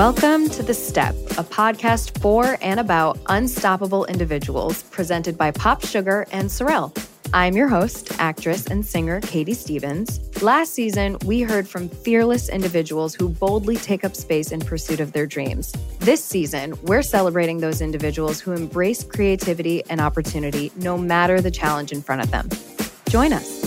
Welcome to The Step, a podcast for and about unstoppable individuals presented by Pop Sugar and Sorel. I'm your host, actress and singer Katie Stevens. Last season, we heard from fearless individuals who boldly take up space in pursuit of their dreams. This season, we're celebrating those individuals who embrace creativity and opportunity no matter the challenge in front of them. Join us.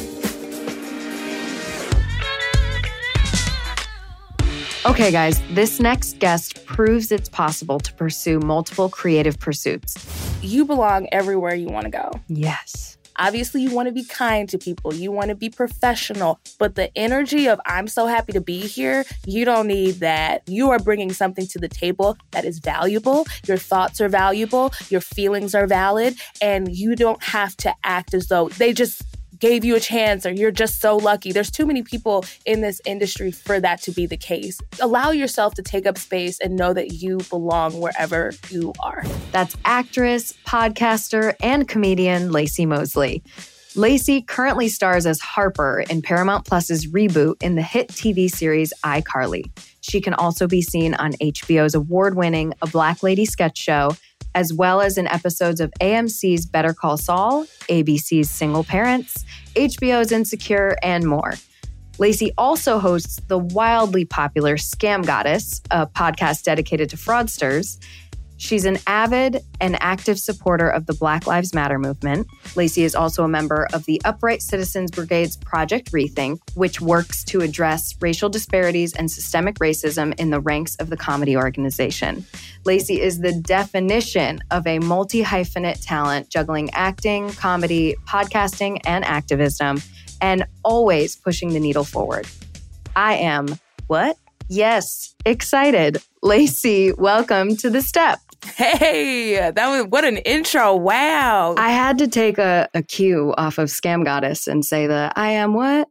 Okay, guys, this next guest proves it's possible to pursue multiple creative pursuits. You belong everywhere you want to go. Yes. Obviously, you want to be kind to people, you want to be professional, but the energy of I'm so happy to be here, you don't need that. You are bringing something to the table that is valuable. Your thoughts are valuable, your feelings are valid, and you don't have to act as though they just gave you a chance or you're just so lucky. There's too many people in this industry for that to be the case. Allow yourself to take up space and know that you belong wherever you are. That's actress, podcaster, and comedian Laci Mosley. Laci currently stars as Harper in Paramount Plus's reboot in the hit TV series iCarly. She can also be seen on HBO's award winning A Black Lady sketch show as well as in episodes of AMC's Better Call Saul, ABC's Single Parents, HBO's Insecure, and more. Laci also hosts the wildly popular Scam Goddess, a podcast dedicated to fraudsters, She's an avid and active supporter of the Black Lives Matter movement. Laci is also a member of the Upright Citizens Brigade's Project Rethink, which works to address racial disparities and systemic racism in the ranks of the comedy organization. Laci is the definition of a multi hyphenate talent juggling acting, comedy, podcasting, and activism, and always pushing the needle forward. I am what? Yes, excited. Laci, welcome to the step. Hey, that was what an intro. Wow. I had to take a, a cue off of Scam Goddess and say the I am what?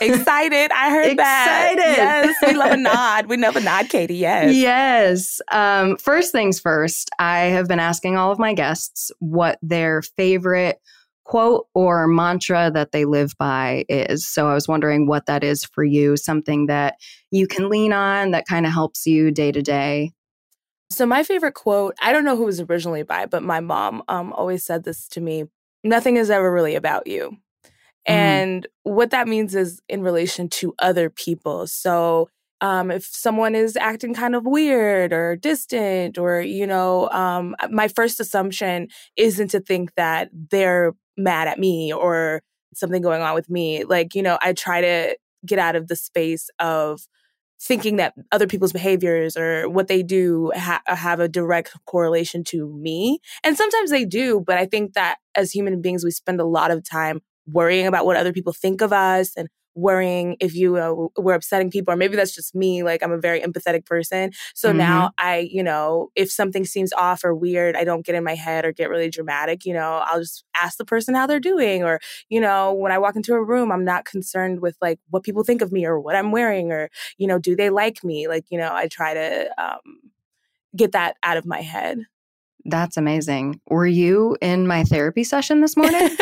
Excited. I heard that. Excited. that. Yes. We love a nod. We love a nod, Katie. Yes. Yes. Um, first things first, I have been asking all of my guests what their favorite quote or mantra that they live by is. So I was wondering what that is for you, something that you can lean on that kind of helps you day to day. So my favorite quote, I don't know who was originally by, but my mom um, always said this to me. Nothing is ever really about you. Mm. And what that means is in relation to other people. So um, if someone is acting kind of weird or distant, or, you know, um, my first assumption isn't to think that they're mad at me or something going on with me. Like, you know, I try to get out of the space of thinking that other people's behaviors or what they do ha- have a direct correlation to me. And sometimes they do, but I think that as human beings, we spend a lot of time worrying about what other people think of us and worrying if you uh, were upsetting people or maybe that's just me like i'm a very empathetic person so mm-hmm. now i you know if something seems off or weird i don't get in my head or get really dramatic you know i'll just ask the person how they're doing or you know when i walk into a room i'm not concerned with like what people think of me or what i'm wearing or you know do they like me like you know i try to um, get that out of my head that's amazing. Were you in my therapy session this morning?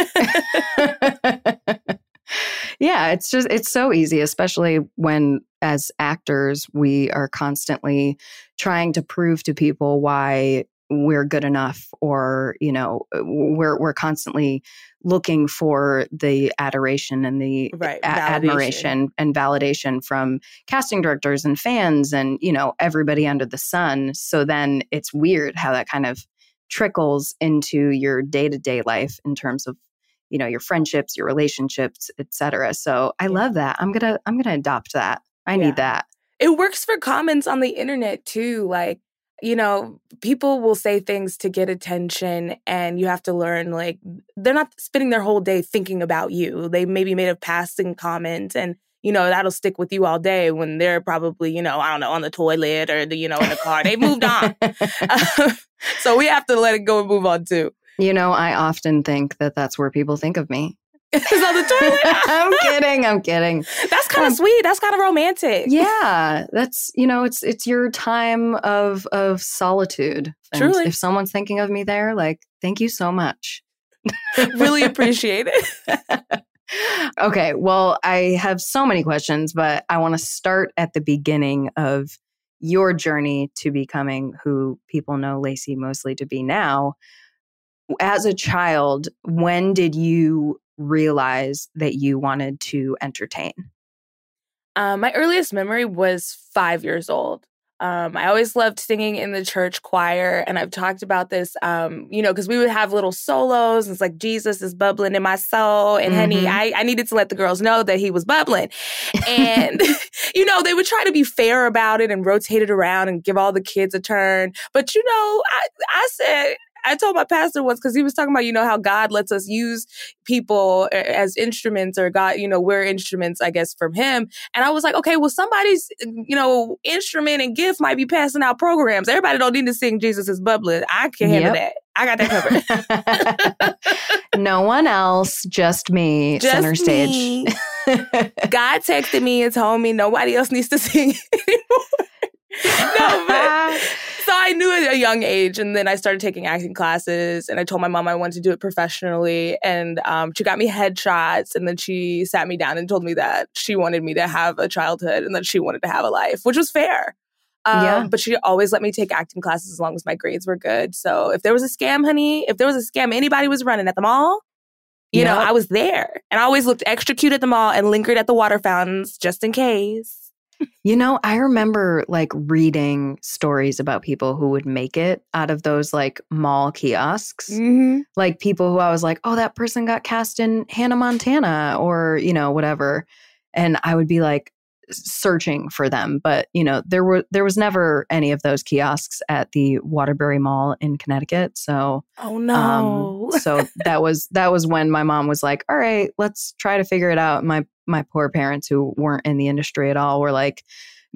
yeah, it's just it's so easy, especially when as actors we are constantly trying to prove to people why we're good enough or you know uh, we're we're constantly looking for the adoration and the right. a- admiration and validation from casting directors and fans and you know everybody under the sun so then it's weird how that kind of trickles into your day-to-day life in terms of you know your friendships your relationships etc so i love that. I'm gonna i'm gonna adopt that. I yeah. need that. It works for comments on the internet too like you know people will say things to get attention and you have to learn like they're not spending their whole day thinking about you. They maybe made a passing comment and you know that'll stick with you all day when they're probably you know i don't know on the toilet or the you know in the car. They moved on. So we have to let it go and move on too you know, I often think that that's where people think of me. Is on the toilet? I'm kidding. I'm kidding. That's kind of um, sweet. That's kind of romantic. Yeah, that's you know, it's it's your time of of solitude. And Truly, if someone's thinking of me there, like, thank you so much. really appreciate it. okay, well, I have so many questions, but I want to start at the beginning of your journey to becoming who people know Laci Mosley to be now. As a child, when did you realize that you wanted to entertain? Um, my earliest memory was five years old. Um, I always loved singing in the church choir, and I've talked about this, um, you know, because we would have little solos. And it's like Jesus is bubbling in my soul, and mm-hmm. honey, I, I needed to let the girls know that he was bubbling, and you know, they would try to be fair about it and rotate it around and give all the kids a turn. But you know, I I said I told my pastor once because he was talking about, you know, how God lets us use people eh, as instruments or God, you know, we're instruments, I guess, from him. And I was like, okay, well, somebody's, you know, instrument and gift might be passing out programs. Everybody don't need to sing Jesus is bubbling. I can handle yep. that. I got that covered. no one else, just me, just center stage. God texted me and told me nobody else needs to sing anymore. no, but so I knew at a young age, and then I started taking acting classes, and I told my mom I wanted to do it professionally, and um, she got me headshots, and then she sat me down and told me that she wanted me to have a childhood and that she wanted to have a life, which was fair. Um, yeah. But she always let me take acting classes as long as my grades were good. So if there was a scam, honey, if there was a scam anybody was running at the mall, you yep. know, I was there. And I always looked extra cute at the mall and lingered at the water fountains just in case. You know, I remember like reading stories about people who would make it out of those like mall kiosks. Mm-hmm. Like people who I was like, oh, that person got cast in Hannah Montana or, you know, whatever. And I would be like searching for them. But, you know, there were there was never any of those kiosks at the Waterbury Mall in Connecticut. So Oh um, no. Um, so that was that was when my mom was like, all right, let's try to figure it out. My my poor parents who weren't in the industry at all were like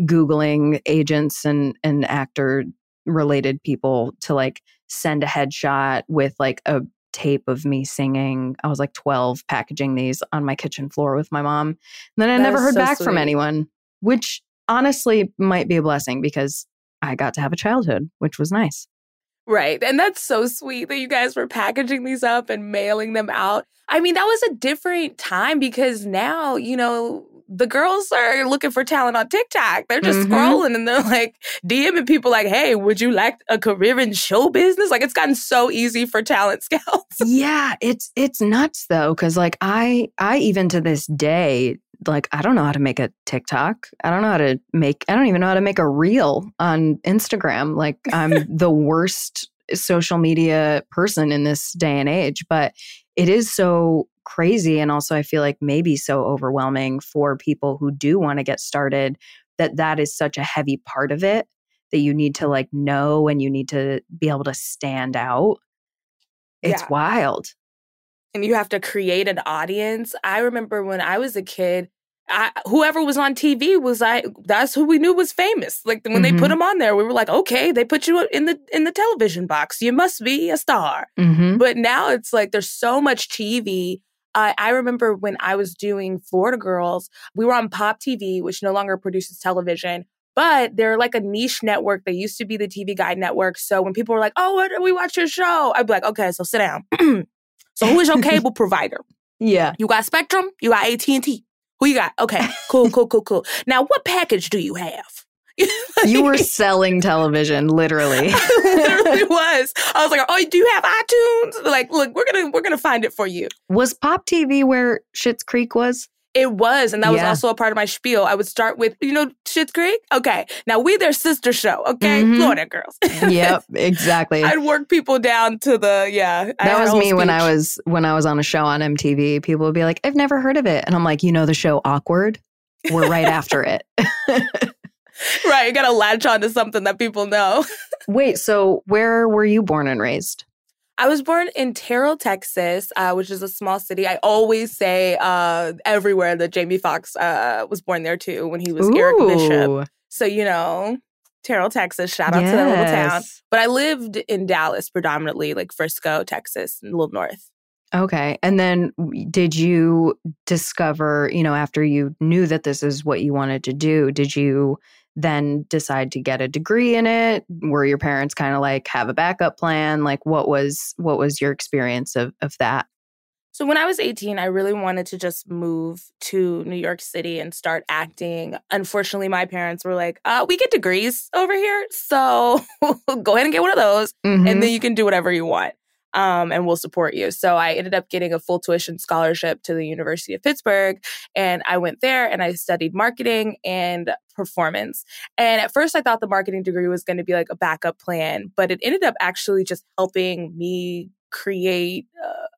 googling agents and and actor related people to like send a headshot with like a tape of me singing. I was like 12 packaging these on my kitchen floor with my mom. And then I that never heard so back sweet. from anyone, which honestly might be a blessing because I got to have a childhood, which was nice. Right. And that's so sweet that you guys were packaging these up and mailing them out. I mean, that was a different time because now, you know, the girls are looking for talent on TikTok. They're just mm-hmm. scrolling and they're like DMing people like, hey, would you like a career in show business? Like it's gotten so easy for talent scouts. yeah, it's it's nuts though, because like I I even to this day, like I don't know how to make a TikTok. I don't know how to make I don't even know how to make a reel on Instagram. Like I'm the worst social media person in this day and age, but it is so crazy and also I feel like maybe so overwhelming for people who do want to get started that that is such a heavy part of it that you need to like know and you need to be able to stand out. It's yeah. wild. And you have to create an audience. I remember when I was a kid, I, whoever was on TV was I that's who we knew was famous. Like when mm-hmm. they put them mm-hmm. on there, we were like, okay, they put you in the in the television box. You must be a star. Mm-hmm. But now it's like there's so much TV. Uh, I remember when I was doing Florida Girls, we were on Pop TV, which no longer produces television. But they're like a niche network. They used to be the TV Guide network. So when people were like, "Oh, what, we watch your show," I'd be like, "Okay, so sit down." so who is your cable provider? Yeah, you got Spectrum, you got AT and T, who you got? Okay, cool, cool, cool, cool. Now, what package do you have? You were selling television, literally. literally was. I was like, "Oh, you do you have iTunes?" Like, look, we're gonna we're gonna find it for you. Was Pop TV where Schitt's Creek was? It was, and that yeah. was also a part of my spiel. I would start with, you know, Schitt's Creek. Okay, now we their sister show. Okay, mm-hmm. Florida girls. yep, exactly. I'd work people down to the yeah. That was me speech. when I was when I was on a show on MTV. People would be like, "I've never heard of it," and I'm like, "You know the show Awkward? We're right after it." right, you got to latch on to something that people know. Wait, so where were you born and raised? I was born in Terrell, Texas, uh, which is a small city. I always say uh, everywhere that Jamie Foxx uh, was born there too when he was Ooh. Eric Bishop. So, you know, Terrell, Texas, shout out yes. to that little town. But I lived in Dallas predominantly, like Frisco, Texas, a little north. Okay. And then did you discover, you know, after you knew that this is what you wanted to do, did you then decide to get a degree in it? Were your parents kind of like have a backup plan? Like what was what was your experience of of that? So when I was 18, I really wanted to just move to New York City and start acting. Unfortunately, my parents were like, uh, we get degrees over here. So go ahead and get one of those. Mm-hmm. And then you can do whatever you want. Um, and we'll support you. So I ended up getting a full tuition scholarship to the University of Pittsburgh. And I went there and I studied marketing and performance. And at first, I thought the marketing degree was going to be like a backup plan, but it ended up actually just helping me create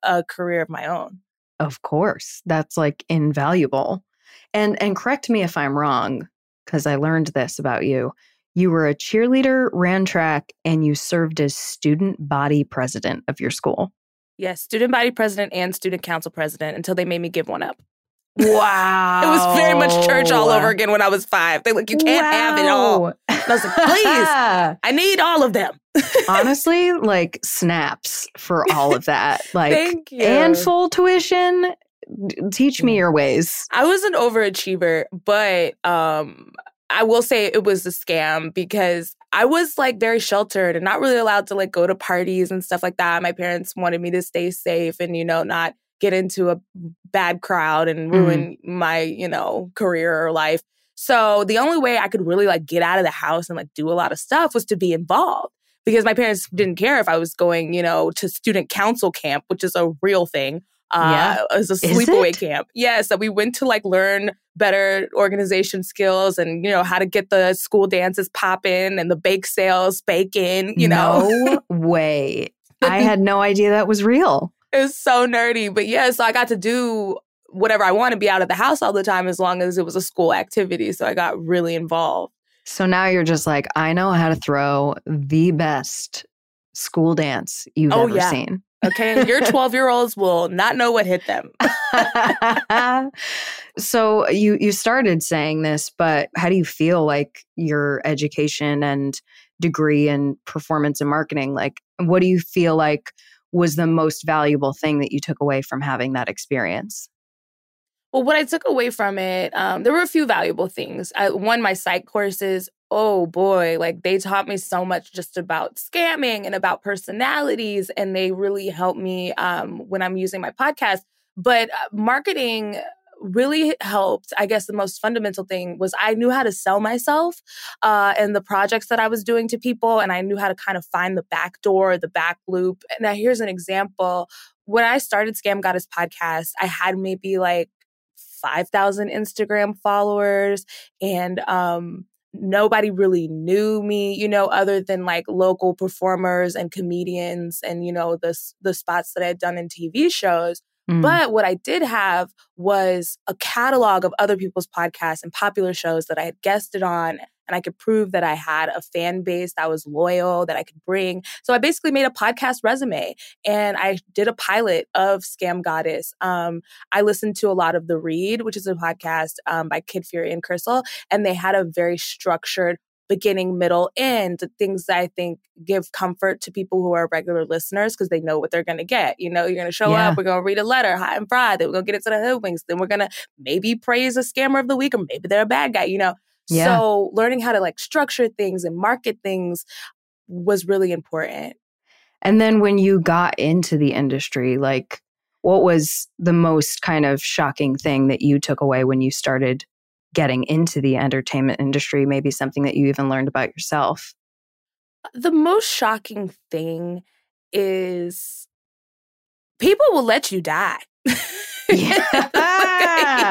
a, a career of my own. Of course, that's like invaluable. And and correct me if I'm wrong because I learned this about you. You were a cheerleader, ran track, and you served as student body president of your school. Yes, student body president and student council president until they made me give one up. Wow. it was very much church all over again when I was five. They like, you can't wow. have it all. And I was like, please, I need all of them. Honestly, like snaps for all of that. Like Thank you. and full tuition. Teach me your ways. I was an overachiever, but um I will say it was a scam because I was like very sheltered and not really allowed to like go to parties and stuff like that. My parents wanted me to stay safe and you know not get into a bad crowd and mm-hmm. ruin mm. my, you know, career or life. So the only way I could really like get out of the house and like do a lot of stuff was to be involved because my parents didn't care if I was going, you know, to student council camp, which is a real thing. Uh, yeah. as a sleepaway camp. Yeah, so we went to like learn better organization skills and you know how to get the school dances popping and the bake sales baking. You know, no way. I had no idea that was real. It was so nerdy, but yeah, so I got to do whatever I want to be out of the house all the time as long as it was a school activity. So I got really involved. So now you're just like, I know how to throw the best school dance you've oh, ever yeah. seen. Okay. Your 12 year olds will not know what hit them. so you you started saying this, but how do you feel like your education and degree in performance and marketing? Like what do you feel like was the most valuable thing that you took away from having that experience? Well, what I took away from it, um, there were a few valuable things. I, one, my psych courses. Oh boy, like they taught me so much just about scamming and about personalities, and they really helped me um, when I'm using my podcast. But uh, marketing really helped. I guess the most fundamental thing was I knew how to sell myself uh, and the projects that I was doing to people, and I knew how to kind of find the back door, the back loop. And now, here's an example. When I started Scam Goddess podcast, I had maybe like 5,000 Instagram followers and um nobody really knew me, you know, other than like local performers and comedians and you know the the spots that I had done in TV shows. Mm. But what I did have was a catalog of other people's podcasts and popular shows that I had guested on and I could prove that I had a fan base that was loyal, that I could bring. So I basically made a podcast resume and I did a pilot of Scam Goddess. Um, I listened to a lot of The Read, which is a podcast um, by Kid Fury and Crissle, and they had a very structured beginning, middle, end, things that I think give comfort to people who are regular listeners because they know what they're going to get. You know, you're going to show yeah. up, we're going to read a letter, hot and fried, then we're going to get into the hoodwinks, then we're going to maybe praise a scammer of the week or maybe they're a bad guy, you know. Yeah. So learning how to like structure things and market things was really important. And then when you got into the industry, like what was the most kind of shocking thing that you took away when you started getting into the entertainment industry? Maybe something that you even learned about yourself? The most shocking thing is people will let you die. Yeah.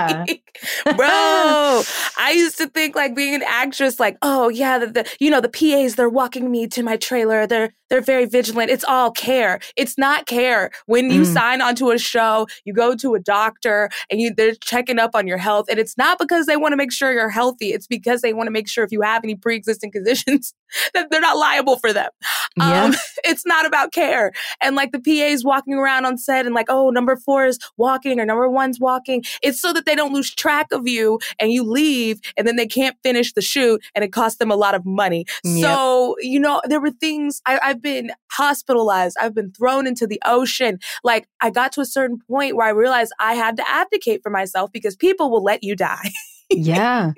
bro, I used to think like being an actress, like, oh yeah, the, the, you know the PAs they're walking me to my trailer. They're they're very vigilant. It's all care. It's not care. When you mm. sign onto a show, you go to a doctor and you they're checking up on your health, and it's not because they want to make sure you're healthy. It's because they want to make sure if you have any pre existing conditions that they're not liable for them. Yeah. Um, it's not about care. And like the PAs walking around on set and like, oh, number four is walking or number one's walking. It's so that they don't lose track of you and you leave and then they can't finish the shoot and it costs them a lot of money. Yep. So, you know, there were things I, I've been hospitalized. I've been thrown into the ocean. Like I got to a certain point where I realized I had to advocate for myself because people will let you die. yeah.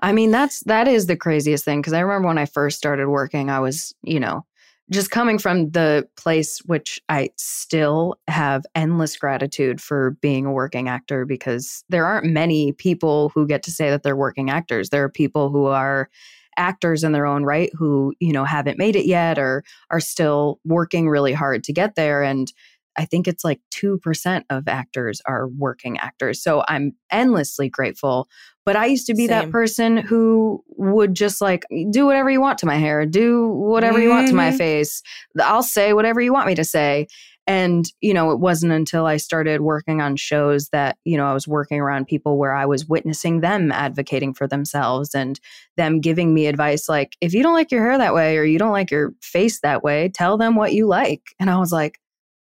I mean, that's that is the craziest thing because I remember when I first started working, I was, you know, just coming from the place which I still have endless gratitude for being a working actor because there aren't many people who get to say that they're working actors. There are people who are actors in their own right who, you know, haven't made it yet or are still working really hard to get there and I think it's like 2% of actors are working actors. So I'm endlessly grateful. But I used to be Same. that person who would just like do whatever you want to my hair, do whatever mm-hmm. you want to my mm-hmm. face. I'll say whatever you want me to say. And, you know, it wasn't until I started working on shows that, you know, I was working around people where I was witnessing them advocating for themselves and them giving me advice like, if you don't like your hair that way or you don't like your face that way, tell them what you like. And I was like,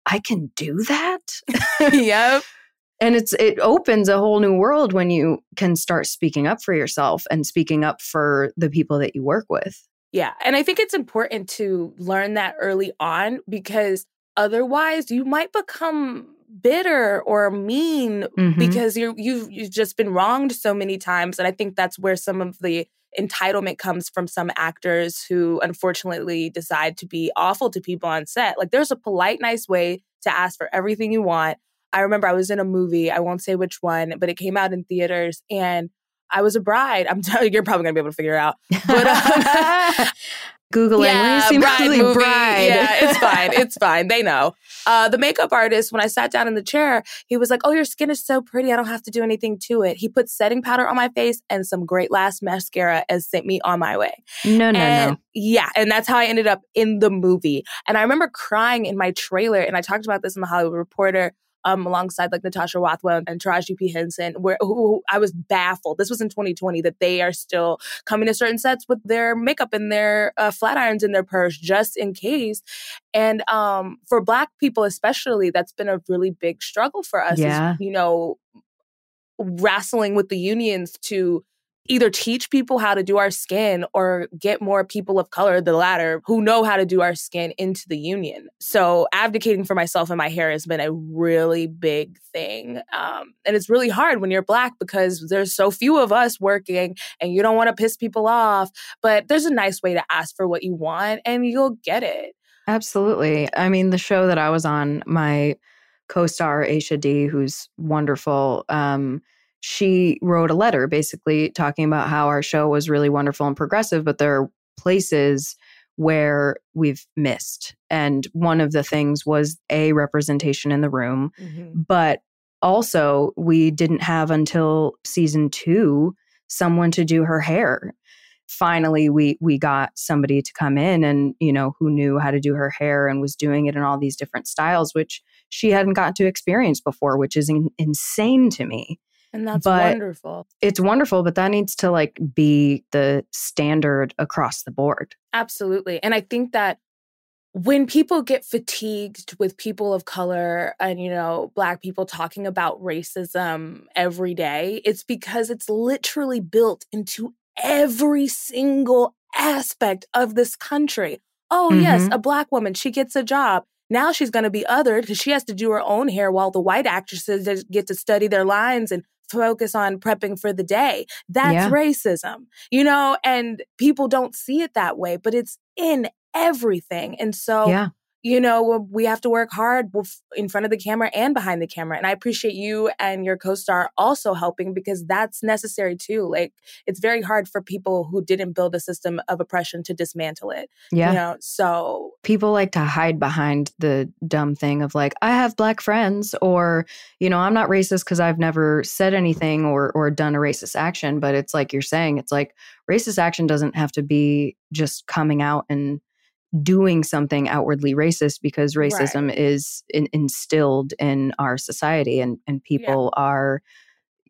I can do that. yep. And it's it opens a whole new world when you can start speaking up for yourself and speaking up for the people that you work with. Yeah. And I think it's important to learn that early on because otherwise you might become bitter or mean mm-hmm. because you you've you've just been wronged so many times and I think that's where some of the entitlement comes from some actors who unfortunately decide to be awful to people on set. Like there's a polite, nice way to ask for everything you want. I remember I was in a movie, I won't say which one, but it came out in theaters and I was a bride. I'm telling you, you're probably gonna be able to figure it out. But um, Googling yeah, bride, movie. bride. Yeah, it's fine. It's fine. They know. Uh, the makeup artist, when I sat down in the chair, he was like, Oh, your skin is so pretty. I don't have to do anything to it. He put setting powder on my face and some Great Lash mascara and sent me on my way. No, no, and, no. Yeah. And that's how I ended up in the movie. And I remember crying in my trailer, and I talked about this in the Hollywood Reporter um, alongside like Natasha Rothwell and Taraji P. Henson, where who, who, I was baffled. This was in 2020 that they are still coming to certain sets with their makeup and their uh, flat irons in their purse just in case. And um, for Black people, especially, that's been a really big struggle for us. Yeah. Is, you know, wrestling with the unions to either teach people how to do our skin or get more people of color, the latter, who know how to do our skin into the union. So advocating for myself and my hair has been a really big thing. Um, and it's really hard when you're black because there's so few of us working and you don't want to piss people off. But there's a nice way to ask for what you want and you'll get it. Absolutely. I mean, the show that I was on, my co-star Aisha Dee, who's wonderful, um, she wrote a letter basically talking about how our show was really wonderful and progressive, but there are places where we've missed. And one of the things was a representation in the room, mm-hmm. but also we didn't have until season two someone to do her hair finally we we got somebody to come in and you know who knew how to do her hair and was doing it in all these different styles which she hadn't gotten to experience before which is in, insane to me and that's but wonderful. It's wonderful, but that needs to like be the standard across the board. Absolutely. And I think that when people get fatigued with people of color and you know black people talking about racism every day it's because it's literally built into every single aspect of this country oh mm-hmm. yes a black woman she gets a job now she's going to be othered because she has to do her own hair while the white actresses get to study their lines and focus on prepping for the day. That's yeah. racism, you know, and people don't see it that way, but it's in everything. And so yeah you know, we have to work hard in front of the camera and behind the camera. And I appreciate you and your co star also helping because that's necessary too. Like, it's very hard for people who didn't build a system of oppression to dismantle it. Yeah. You know, so people like to hide behind the dumb thing of like, I have black friends, or, you know, I'm not racist because I've never said anything or, or done a racist action. But it's like you're saying, it's like racist action doesn't have to be just coming out and doing something outwardly racist because racism right. is in, instilled in our society and, and people yeah. are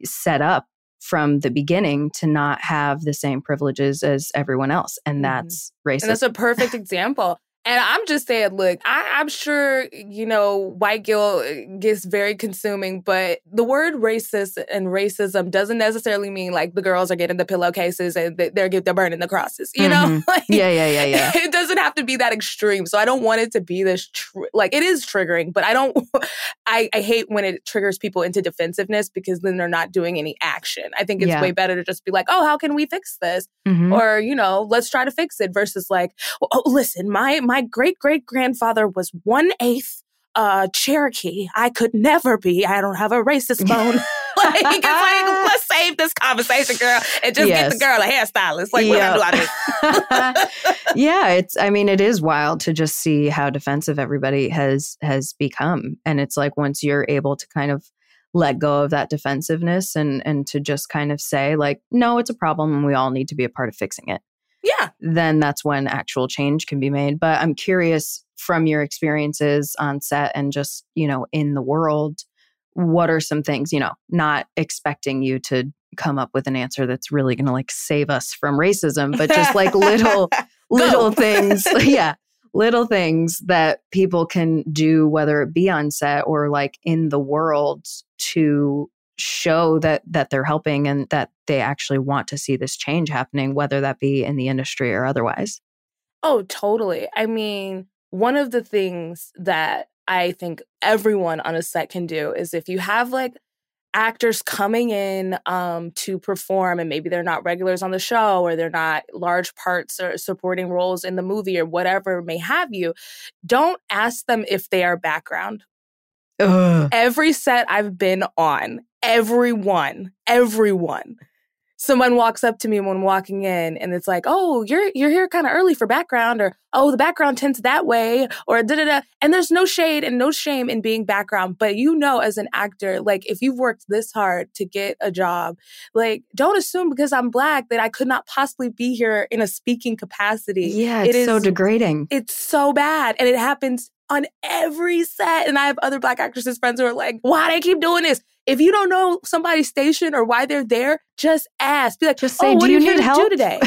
set up from the beginning to not have the same privileges as everyone else and mm-hmm. that's mm-hmm. racist and that's a perfect example and I'm just saying, look, I, am sure, you know, white guilt uh, gets very consuming, but the word racist and racism doesn't necessarily mean like the girls are getting the pillowcases and they're, they're burning the crosses, you mm-hmm. know? like, yeah, yeah, yeah, yeah. It doesn't have to be that extreme. So I don't want it to be this, tr- like, it is triggering, but I don't, I, I hate when it triggers people into defensiveness because then they're not doing any action. I think it's yeah. way better to just be like, oh, how can we fix this? Mm-hmm. Or, you know, let's try to fix it versus like, oh, listen, my, my my great great grandfather was one eighth uh, Cherokee. I could never be. I don't have a racist bone. like, it's like, let's save this conversation, girl, and just yes. get the girl a hairstylist. Like, yep. what do yeah, it's. I mean, it is wild to just see how defensive everybody has has become, and it's like once you're able to kind of let go of that defensiveness and and to just kind of say like, no, it's a problem, and we all need to be a part of fixing it. Yeah. Then that's when actual change can be made. But I'm curious from your experiences on set and just, you know, in the world, what are some things, you know, not expecting you to come up with an answer that's really going to like save us from racism, but just like little, little things. yeah. Little things that people can do, whether it be on set or like in the world to show that that they're helping and that they actually want to see this change happening whether that be in the industry or otherwise oh totally i mean one of the things that I think everyone on a set can do is if you have like actors coming in um, to perform and maybe they're not regulars on the show or they're not large parts or supporting roles in the movie or whatever may have you, don't ask them if they are background. Ugh. Every set I've been on, everyone, everyone someone walks up to me when I'm walking in and it's like, "Oh, you're you're here kind of early for background," or "Oh, the background tends that way," or da da da. And there's no shade and no shame in being background, but you know, as an actor, like if you've worked this hard to get a job, like don't assume because I'm black that I could not possibly be here in a speaking capacity. Yeah, it's it is, so degrading. It's so bad, and it happens on every set. And I have other black actresses friends who are like, "Why do they keep doing this?" If you don't know somebody's station or why they're there, just ask. Be like, just say, oh, "Do you, you need help do today?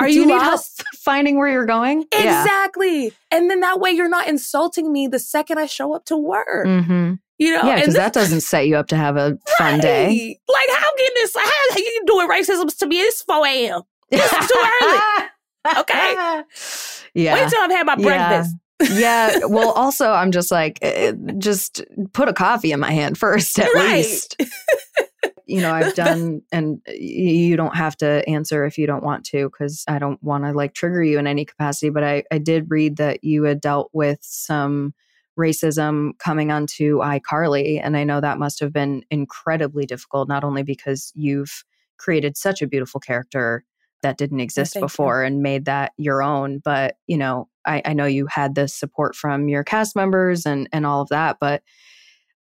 Are you, you need help finding where you're going?" Exactly. Yeah. And then that way, you're not insulting me the second I show up to work. Mm-hmm. You know, yeah, because that doesn't set you up to have a fun right. day. Like, how can this? How are you doing racism to me? It's four a.m. It's too early. Okay. Yeah. Wait till I've had my breakfast yeah. Well, also, I'm just like, uh, just put a coffee in my hand first, at right. least. you know, I've done, and you don't have to answer if you don't want to, because I don't want to like trigger you in any capacity. But I, I did read that you had dealt with some racism coming onto iCarly. And I know that must have been incredibly difficult, not only because you've created such a beautiful character that didn't oh, exist before you. and made that your own, but, you know, I, I know you had the support from your cast members and and all of that, but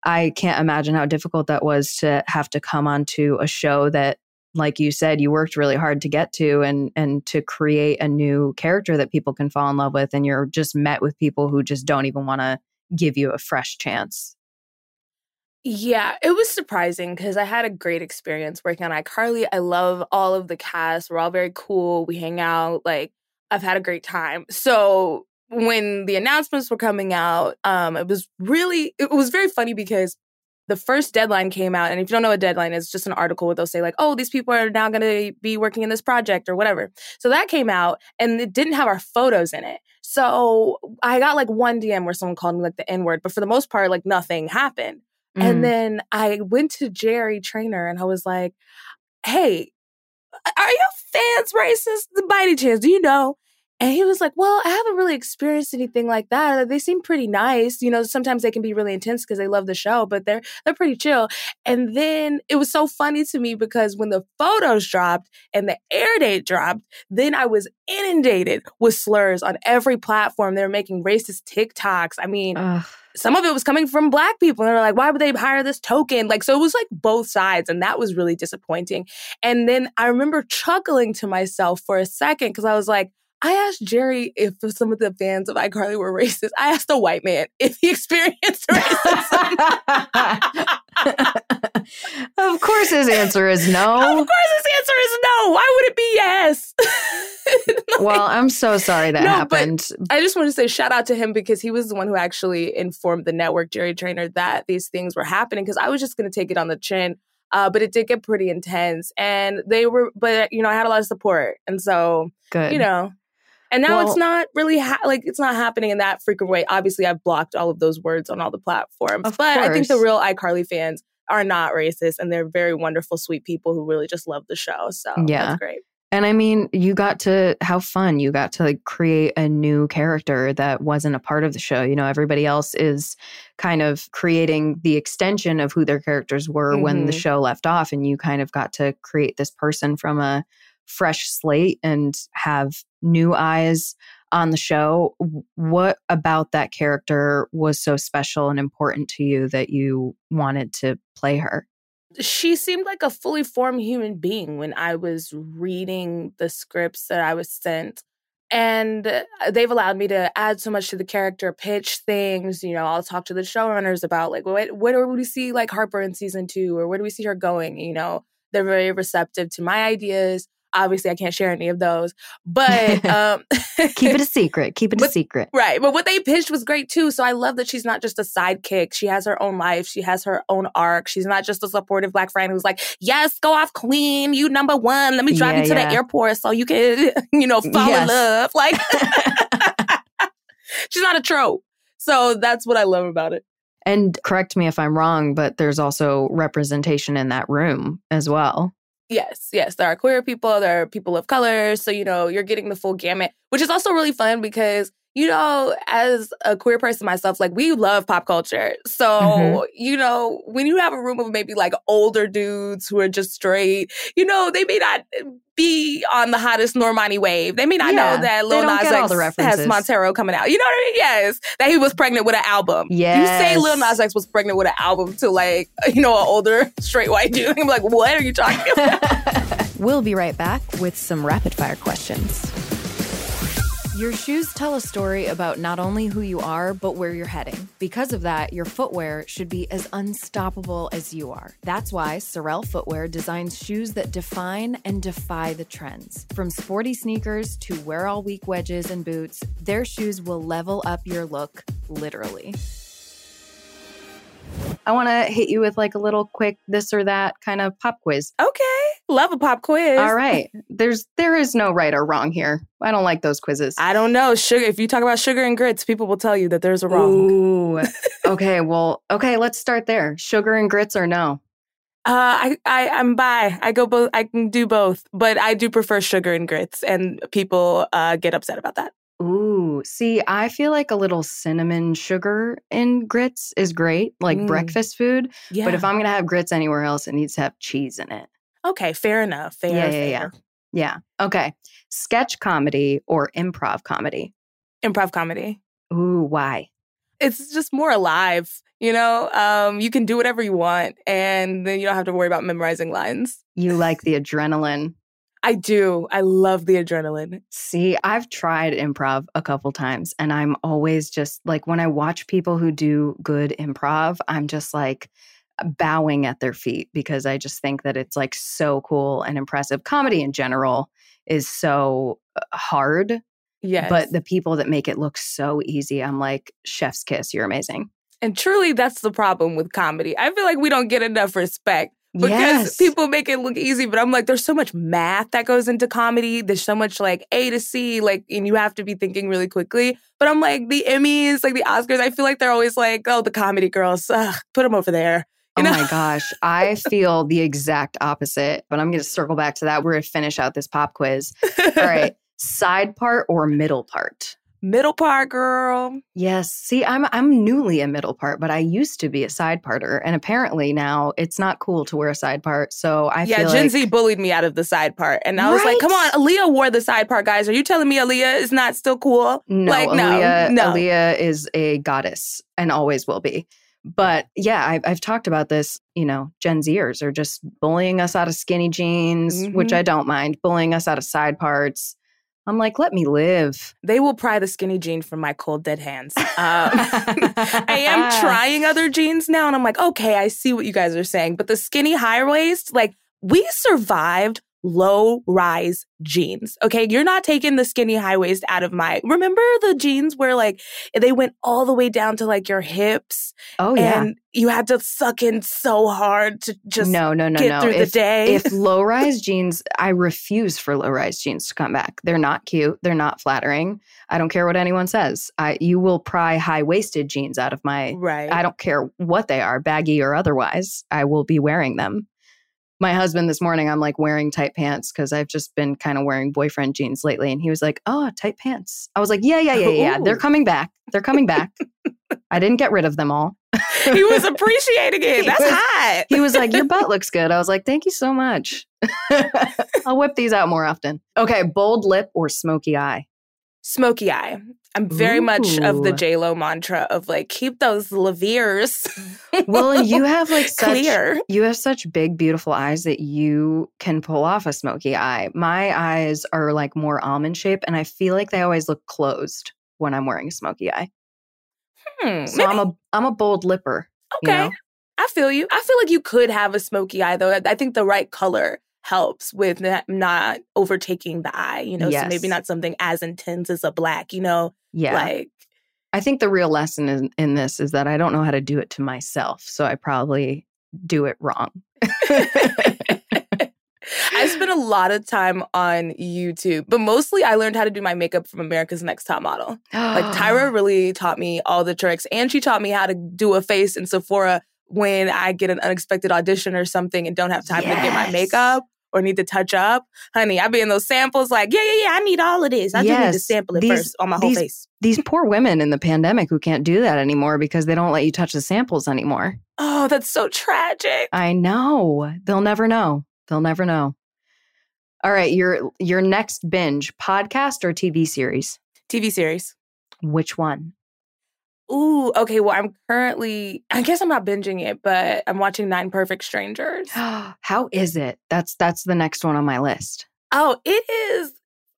I can't imagine how difficult that was to have to come onto a show that like you said you worked really hard to get to and and to create a new character that people can fall in love with and you're just met with people who just don't even want to give you a fresh chance. Yeah, it was surprising because I had a great experience working on iCarly. I love all of the cast. We're all very cool. We hang out. Like I've had a great time. So when the announcements were coming out, um, it was really, it was very funny because the first deadline came out. And if you don't know what deadline is, just an article where they'll say, like, oh, these people are now going to be working in this project or whatever. So that came out and it didn't have our photos in it. So I got like one DM where someone called me like the N word, but for the most part, like nothing happened. Mm. And then I went to Jerry Trainer and I was like, hey, are your fans racist by any chance? Do you know? And he was like, Well, I haven't really experienced anything like that. They seem pretty nice. You know, sometimes they can be really intense because they love the show, but they're they're pretty chill. And then it was so funny to me because when the photos dropped and the air date dropped, then I was inundated with slurs on every platform. They were making racist TikToks. I mean, Ugh some of it was coming from black people. And they were like, why would they hire this token? Like, so it was like both sides. And that was really disappointing. And then I remember chuckling to myself for a second because I was like, I asked Jerry if some of the fans of iCarly were racist. I asked a white man if he experienced racism. of course, his answer is no. Of course, his answer is no. Why would it be yes? like, well, I'm so sorry that no, happened. I just want to say shout out to him because he was the one who actually informed the network, Jerry Trainer, that these things were happening because I was just going to take it on the chin. Uh, but it did get pretty intense and they were but you know i had a lot of support and so good you know and now well, it's not really ha- like it's not happening in that frequent way. Obviously, I've blocked all of those words on all the platforms, but course. I think the real iCarly fans are not racist and they're very wonderful, sweet people who really just love the show. So yeah. that's great. And I mean, you got to have fun. You got to like create a new character that wasn't a part of the show. You know, everybody else is kind of creating the extension of who their characters were mm-hmm. when the mm-hmm. show left off. And you kind of got to create this person from a fresh slate and have new eyes on the show. What about that character was so special and important to you that you wanted to play her? she seemed like a fully formed human being when I was reading the scripts that I was sent. And uh, they've allowed me to add so much to the character, pitch things. You know, I'll talk to the showrunners about like what what do we see like Harper in season two, or where do we see her going? You know, they're very receptive to my ideas. Obviously, I can't share any of those, but um, keep it a secret. Keep it but, a secret. Right. But what they pitched was great too. So I love that she's not just a sidekick. She has her own life. She has her own arc. She's not just a supportive black friend who's like, yes, go off queen. You number one. Let me drive yeah, you to yeah. the airport so you can, you know, fall yes. in love. Like, she's not a trope. So that's what I love about it. And correct me if I'm wrong, but there's also representation in that room as well. Yes, yes. There are queer people, there are people of color. So, you know, you're getting the full gamut, which is also really fun because, you know, as a queer person myself, like we love pop culture. So, mm-hmm. you know, when you have a room of maybe like older dudes who are just straight, you know, they may not be on the hottest Normani wave. They may not yeah, know that Lil Nas X has Montero coming out. You know what I mean? Yes. That he was pregnant with an album. Yes. You say Lil Nas X was pregnant with an album to like, you know, an older straight white dude. I'm like, what are you talking about? we'll be right back with some rapid fire questions. Your shoes tell a story about not only who you are, but where you're heading. Because of that, your footwear should be as unstoppable as you are. That's why Sorel Footwear designs shoes that define and defy the trends. From sporty sneakers to wear all week wedges and boots, their shoes will level up your look, literally. I want to hit you with like a little quick this or that kind of pop quiz. Okay. Love a pop quiz. All right. There's there is no right or wrong here. I don't like those quizzes. I don't know. Sugar if you talk about sugar and grits, people will tell you that there's a wrong. Ooh. okay, well, okay, let's start there. Sugar and grits or no? Uh, I, I, I'm bi. I go both. I can do both, but I do prefer sugar and grits, and people uh, get upset about that. See, I feel like a little cinnamon sugar in grits is great, like mm. breakfast food. Yeah. But if I'm going to have grits anywhere else, it needs to have cheese in it. Okay, fair enough. Fair, yeah, yeah, fair. yeah. Yeah. Okay. Sketch comedy or improv comedy? Improv comedy. Ooh, why? It's just more alive. You know, um, you can do whatever you want, and then you don't have to worry about memorizing lines. You like the adrenaline. I do. I love the adrenaline. See, I've tried improv a couple times and I'm always just like when I watch people who do good improv, I'm just like bowing at their feet because I just think that it's like so cool and impressive. Comedy in general is so uh, hard. Yes. But the people that make it look so easy, I'm like, chef's kiss, you're amazing. And truly, that's the problem with comedy. I feel like we don't get enough respect because yes. people make it look easy but i'm like there's so much math that goes into comedy. There's so much like a to c like and you have to be thinking really quickly. But i'm like the emmys like the oscars i feel like they're always like oh the comedy girls ugh, put them over there you oh know? my gosh. I feel the exact opposite but i'm going to circle back to that. We're going to finish out this pop quiz. All right. Side part or middle part middle part girl. Yes. See, I'm I'm newly a middle part, but I used to be a side parter, and apparently now it's not cool to wear a side part. So I yeah, Gen like, Z bullied me out of the side part, and I was like, "Come on, Aaliyah wore the side part, guys. Are you telling me Aaliyah is not still cool? No, like, Aaliyah, no, no. Aaliyah is a goddess and always will be." But yeah, I've, I've talked about this. You know, Gen Zers are just bullying us out of skinny jeans, mm-hmm. which I don't mind, bullying us out of side parts I'm like, let me live. They will pry the skinny jean from my cold, dead hands. Um, I am trying other jeans now, and I'm like, okay, I see what you guys are saying. But the skinny high waist, like, we survived low rise jeans. Okay. You're not taking the skinny high waist out of my, remember the jeans where like they went all the way down to like your hips? Oh, yeah. And you had to suck in so hard to just no, no, no, get no. through if, the day. if low rise jeans, I refuse for low rise jeans to come back. They're not cute. They're not flattering. I don't care what anyone says. I, you will pry high waisted jeans out of my, right. I don't care what they are, baggy or otherwise. I will be wearing them my husband this morning, I'm like wearing tight pants because I've just been kind of wearing boyfriend jeans lately. And he was like, Oh, tight pants. I was like, Yeah, yeah, yeah, yeah. They're coming back. They're coming back. I didn't get rid of them all. he was appreciating it. That's was, hot. he was like, Your butt looks good. I was like, Thank you so much. I'll whip these out more often. Okay, bold lip or smoky eye? Smoky eye. I'm very Ooh. much of the J Lo mantra of like keep those leveres. well, you have like such, clear. You have such big, beautiful eyes that you can pull off a smoky eye. My eyes are like more almond shape, and I feel like they always look closed when I'm wearing a smoky eye. Hmm, so maybe. I'm a I'm a bold lipper. Okay, you know? I feel you. I feel like you could have a smoky eye though. I think the right color helps with not overtaking the eye, you know, yes. so maybe not something as intense as a black, you know, yeah. Like, I think the real lesson in, in this is that I don't know how to do it to myself. So I probably do it wrong. I spent a lot of time on YouTube, but mostly I learned how to do my makeup from America's Next Top Model. like Tyra really taught me all the tricks, and she taught me how to do a face in Sephora when I get an unexpected audition or something and don't have time yes. to get my makeup or need to touch up, honey, I be in those samples like, yeah, yeah, yeah, I need all of this. I yes. just need to sample it these, first on my whole these, face. These poor women in the pandemic who can't do that anymore because they don't let you touch the samples anymore. Oh, that's so tragic. I know. They'll never know. They'll never know. All right, your your next binge, podcast or TV series? TV series. Which one? Ooh, okay. Well, I'm currently, I guess I'm not binging it, but I'm watching Nine Perfect Strangers. How is it? That's that's the next one on my list. Oh, it is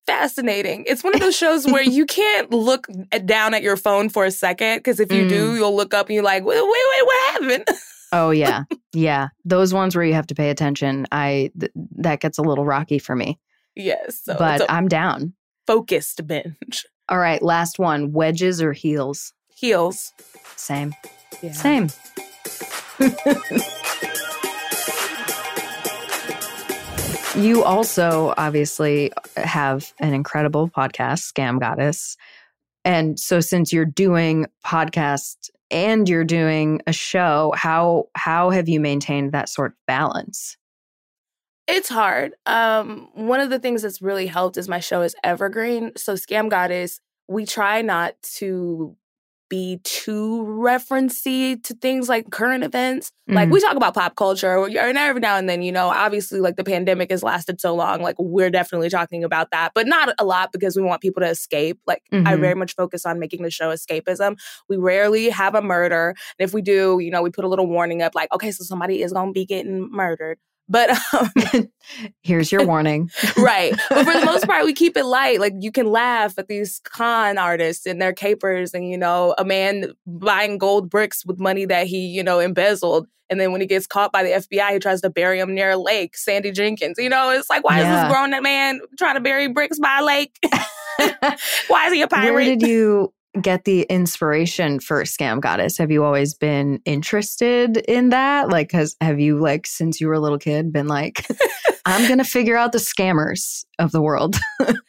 fascinating. It's one of those shows where you can't look down at your phone for a second because if you mm. do, you'll look up and you're like, wait, wait, wait what happened? oh yeah, yeah. Those ones where you have to pay attention, I th- that gets a little rocky for me. Yes, so but I'm down. Focused binge. All right, last one: wedges or heels? Heels. Same. Yeah. Same. you also obviously have an incredible podcast, Scam Goddess. And so since you're doing podcast and you're doing a show, how how have you maintained that sort of balance? It's hard. Um, one of the things that's really helped is my show is evergreen. So Scam Goddess, we try not to be too referency to things like current events. Mm-hmm. Like we talk about pop culture, and every now and then, you know, obviously, like the pandemic has lasted so long, like we're definitely talking about that, but not a lot because we want people to escape. Like mm-hmm. I very much focus on making the show escapism. We rarely have a murder, and if we do, you know, we put a little warning up, like, okay, so somebody is going to be getting murdered. But um, here's your warning. right. But for the most part, we keep it light. Like you can laugh at these con artists and their capers and, you know, a man buying gold bricks with money that he, you know, embezzled. And then when he gets caught by the FBI, he tries to bury him near a lake, Sandy Jenkins. You know, it's like, why yeah. is this grown up man trying to bury bricks by a lake? why is he a pirate? Where did you get the inspiration for Scam Goddess? Have you always been interested in that? Like, has have you like since you were a little kid been like, I'm gonna figure out the scammers of the world?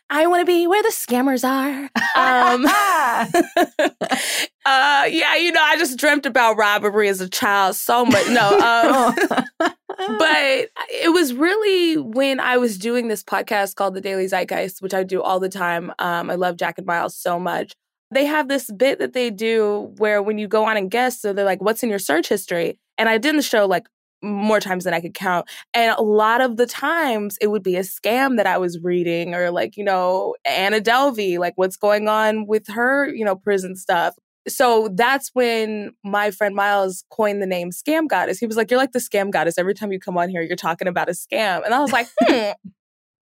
I want to be where the scammers are. Um, uh, yeah, you know, I just dreamt about robbery as a child so much. No, um, but it was really when I was doing this podcast called The Daily Zeitgeist, which I do all the time. Um, I love Jack and Miles so much they have this bit that they do where when you go on and guess, so they're like, what's in your search history? And I did the show like more times than I could count. And a lot of the times it would be a scam that I was reading or like, you know, Anna Delvey, like what's going on with her, you know, prison stuff. So that's when my friend Miles coined the name Scam Goddess. He was like, You're like the scam goddess. Every time you come on here, you're talking about a scam. And I was like, hmm.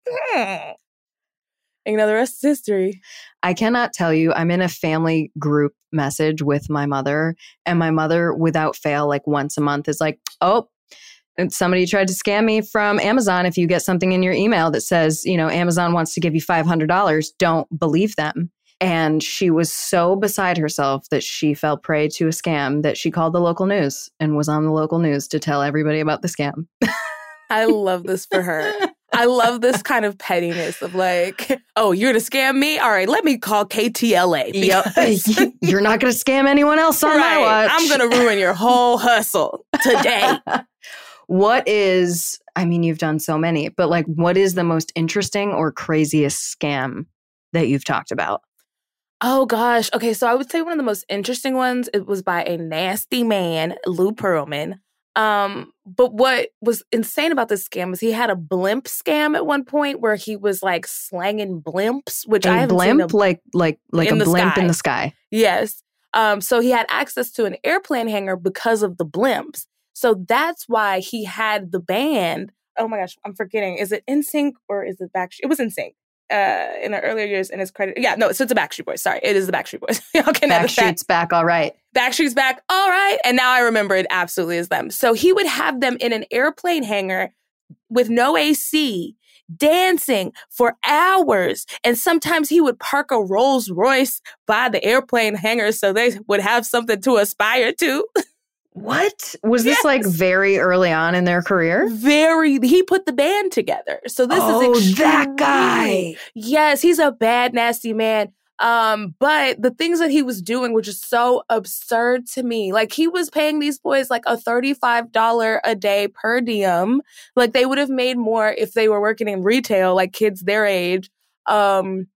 hmm. And, you know, the rest is history. I cannot tell you, I'm in a family group message with my mother, and my mother, without fail, like once a month, is like, oh, somebody tried to scam me from Amazon. If you get something in your email that says, you know, Amazon wants to give you $500, don't believe them. And she was so beside herself that she fell prey to a scam that she called the local news and was on the local news to tell everybody about the scam. I love this for her. I love this kind of pettiness of like, oh, you're gonna scam me? All right, let me call KTLA. Yep. you're not gonna scam anyone else on right. my watch. I'm gonna ruin your whole hustle today. What is, I mean, you've done so many, but like, what is the most interesting or craziest scam that you've talked about? Oh gosh. Okay, so I would say one of the most interesting ones it was by a nasty man, Lou Pearlman. Um, but what was insane about this scam is he had a blimp scam at one point where he was like slanging blimps, which a I haven't blimp, seen a, like like like a blimp sky. in the sky. Yes. Um, so he had access to an airplane hangar because of the blimps. So that's why he had the band. Oh my gosh, I'm forgetting. Is it NSYNC or is it Backstreet? It was NSYNC uh, in the earlier years in his credit. Yeah, no, so it's a Backstreet Boys. Sorry, it is the Backstreet Boys. okay, Backstreet's back. All right. Backstreet's back. All right. And now I remember it absolutely is them. So he would have them in an airplane hangar with no AC dancing for hours. And sometimes he would park a Rolls Royce by the airplane hangar so they would have something to aspire to. What? Was yes. this like very early on in their career? Very. He put the band together. So this oh, is extremely, that guy. Yes, he's a bad, nasty man. Um, but the things that he was doing were just so absurd to me. Like he was paying these boys like a $35 a day per diem. Like they would have made more if they were working in retail, like kids their age. Um,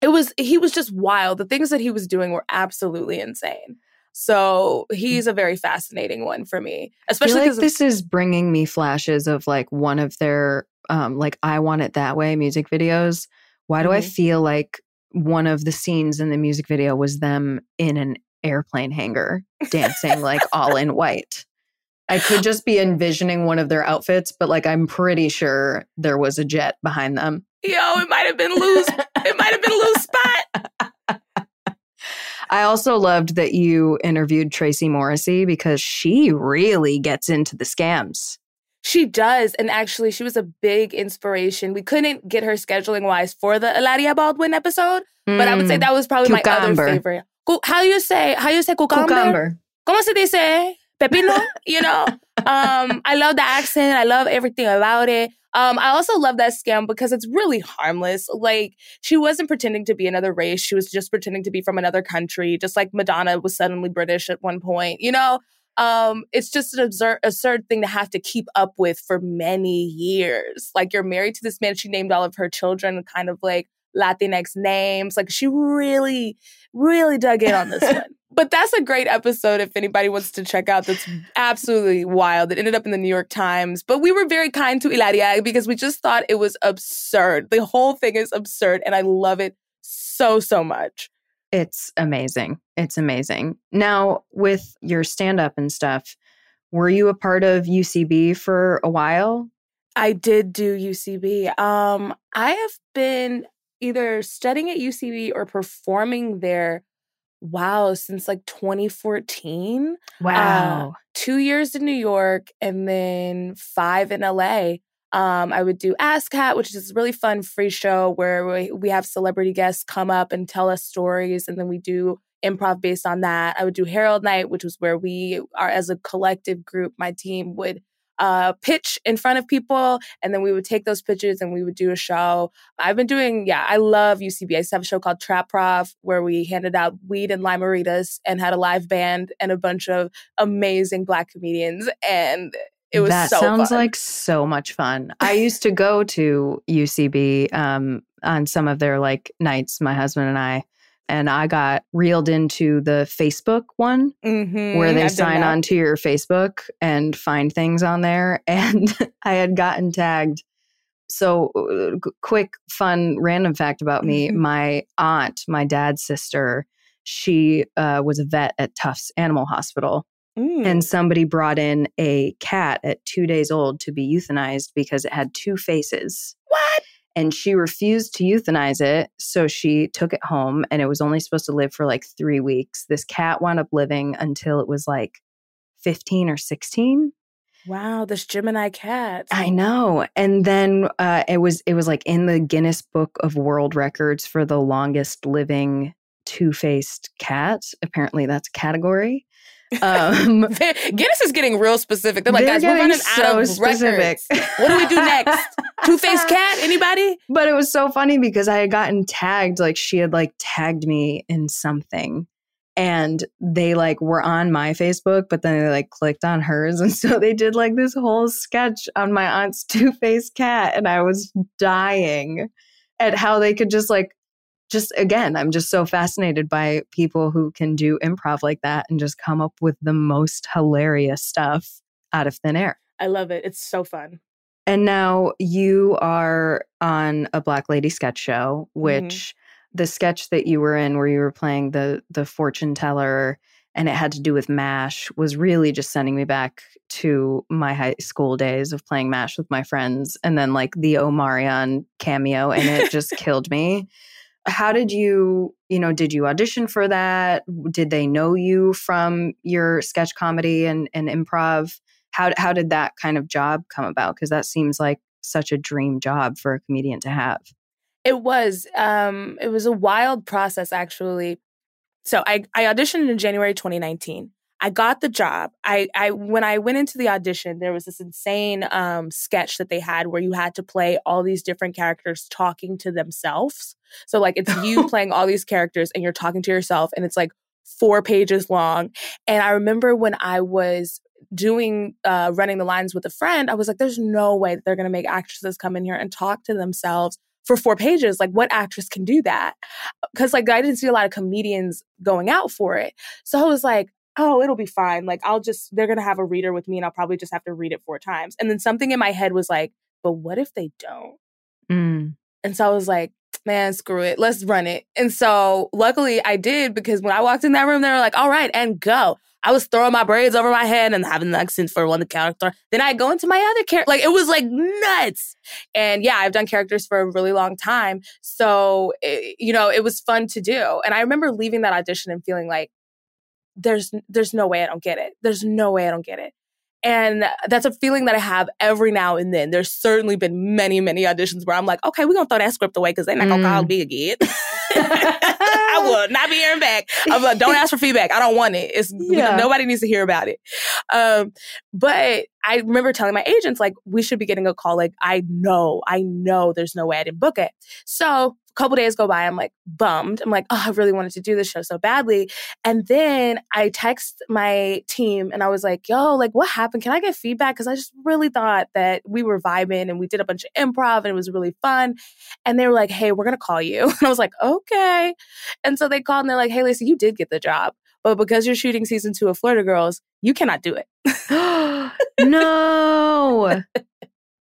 it was he was just wild. The things that he was doing were absolutely insane. So he's a very fascinating one for me, especially because like this is bringing me flashes of like one of their um like I want it that way music videos. Why do mm-hmm. I feel like one of the scenes in the music video was them in an airplane hangar dancing like all in white? I could just be envisioning one of their outfits, but like I'm pretty sure there was a jet behind them. Yo, it might have been loose. it might have been a loose spot. I also loved that you interviewed Tracy Morrissey because she really gets into the scams. She does. And actually, she was a big inspiration. We couldn't get her scheduling wise for the Hilaria Baldwin episode, mm. but I would say mm. that was probably cucumber. my other favorite. How do you say, how do you say cucumber? Cucumber. ¿Cómo se dice? Pepino, you know? um, I love the accent. I love everything about it. Um, I also love that scam because it's really harmless. Like she wasn't pretending to be another race; she was just pretending to be from another country. Just like Madonna was suddenly British at one point. You know, um, it's just an absurd, absurd thing to have to keep up with for many years. Like you're married to this man; she named all of her children kind of like Latinx names. Like she really, really dug in on this one. But that's a great episode if anybody wants to check out. That's absolutely wild. It ended up in the New York Times. But we were very kind to Hilaria because we just thought it was absurd. The whole thing is absurd, and I love it so, so much. It's amazing. It's amazing. Now, with your stand up and stuff, were you a part of UCB for a while? I did do UCB. Um, I have been either studying at UCB or performing there wow, since like 2014. Wow. Uh, two years in New York and then five in LA. Um, I would do ASSSSCAT, which is a really fun free show where we, we have celebrity guests come up and tell us stories, and then we do improv based on that. I would do Harold Night, which was where we are as a collective group, my team would uh, pitch in front of people, and then we would take those pitches and we would do a show. I've been doing, yeah, I love UCB. I used to have a show called Trap Prof where we handed out weed and Lime-A-Ritas and had a live band and a bunch of amazing Black comedians. And it was that so sounds fun. like so much fun. I used to go to UCB um, on some of their like nights, my husband and I and I got reeled into the Facebook one mm-hmm, where they I've sign on to your Facebook and find things on there. And I had gotten tagged. So, uh, quick, fun, random fact about me mm-hmm. my aunt, my dad's sister, she uh, was a vet at Tufts Animal Hospital. Mm. And somebody brought in a cat at two days old to be euthanized because it had two faces. And she refused to euthanize it. So she took it home and it was only supposed to live for like three weeks. This cat wound up living until it was like 15 or 16. Wow, this Gemini cat. I know. And then uh, it was it was like in the Guinness Book of World Records for the longest living two-faced cat. Apparently that's a category. Um, Guinness is getting real specific. They're like, they're guys, we're running so out of specific. records. What do we do next? Two faced cat? Anybody? But it was so funny because I had gotten tagged. Like she had like tagged me in something, and they like were on my Facebook, but then they like clicked on hers. And so they did like this whole sketch on my aunt's two faced cat. And I was dying at how they could just like, just again, I'm just so fascinated by people who can do improv like that and just come up with the most hilarious stuff out of thin air. I love it. It's so fun. And now you are on a Black Lady sketch show, Mm-hmm. which the sketch that you were in where you were playing the the fortune teller and it had to do with MASH was really just sending me back to my high school days of playing MASH with my friends. And then like the Omarion cameo and it just killed me. How did you, you know, did you audition for that? Did they know you from your sketch comedy and, and improv? How, how did that kind of job come about? Because that seems like such a dream job for a comedian to have. It was. Um, it was a wild process, actually. So I, I auditioned in January 2019. I got the job. I, I when I went into the audition, there was this insane um, sketch that they had where you had to play all these different characters talking to themselves. So like it's you playing all these characters and you're talking to yourself, and it's like four pages long. And I remember when I was doing uh, running the lines with a friend, I was like, "There's no way that they're going to make actresses come in here and talk to themselves." for four pages like what actress can do that because like i didn't see a lot of comedians going out for it so i was like oh it'll be fine like i'll just they're gonna have a reader with me and i'll probably just have to read it four times and then something in my head was like but what if they don't Mm. and so i was like man screw it let's run it and so luckily i did because when i walked in that room they were like all right and go I was throwing my braids over my head and having the accent for one character. Then I go into my other character. Like it was like nuts. And yeah, I've done characters for a really long time. So, it, you know, it was fun to do. And I remember leaving that audition and feeling like, there's there's no way I don't get it. There's no way I don't get it. And that's a feeling that I have every now and then. There's certainly been many, many auditions where I'm like, okay, we're gonna throw that script away because they're not gonna call me again. I will not be hearing back. I'm like, don't ask for feedback. I don't want it. It's Yeah. nobody needs to hear about it. Um, but I remember telling my agents like we should be getting a call. Like I know, I know, there's no way I didn't book it. So a couple days go by. I'm like bummed. I'm like, oh, I really wanted to do this show so badly. And then I text my team and I was like, yo, like what happened? Can I get feedback? Because I just really thought that we were vibing and we did a bunch of improv and it was really fun. And they were like, hey, we're gonna call you. And I was like, okay. And so they called and they're like, hey, Laci, you did get the job. But because you're shooting season two of Florida Girls, you cannot do it. no.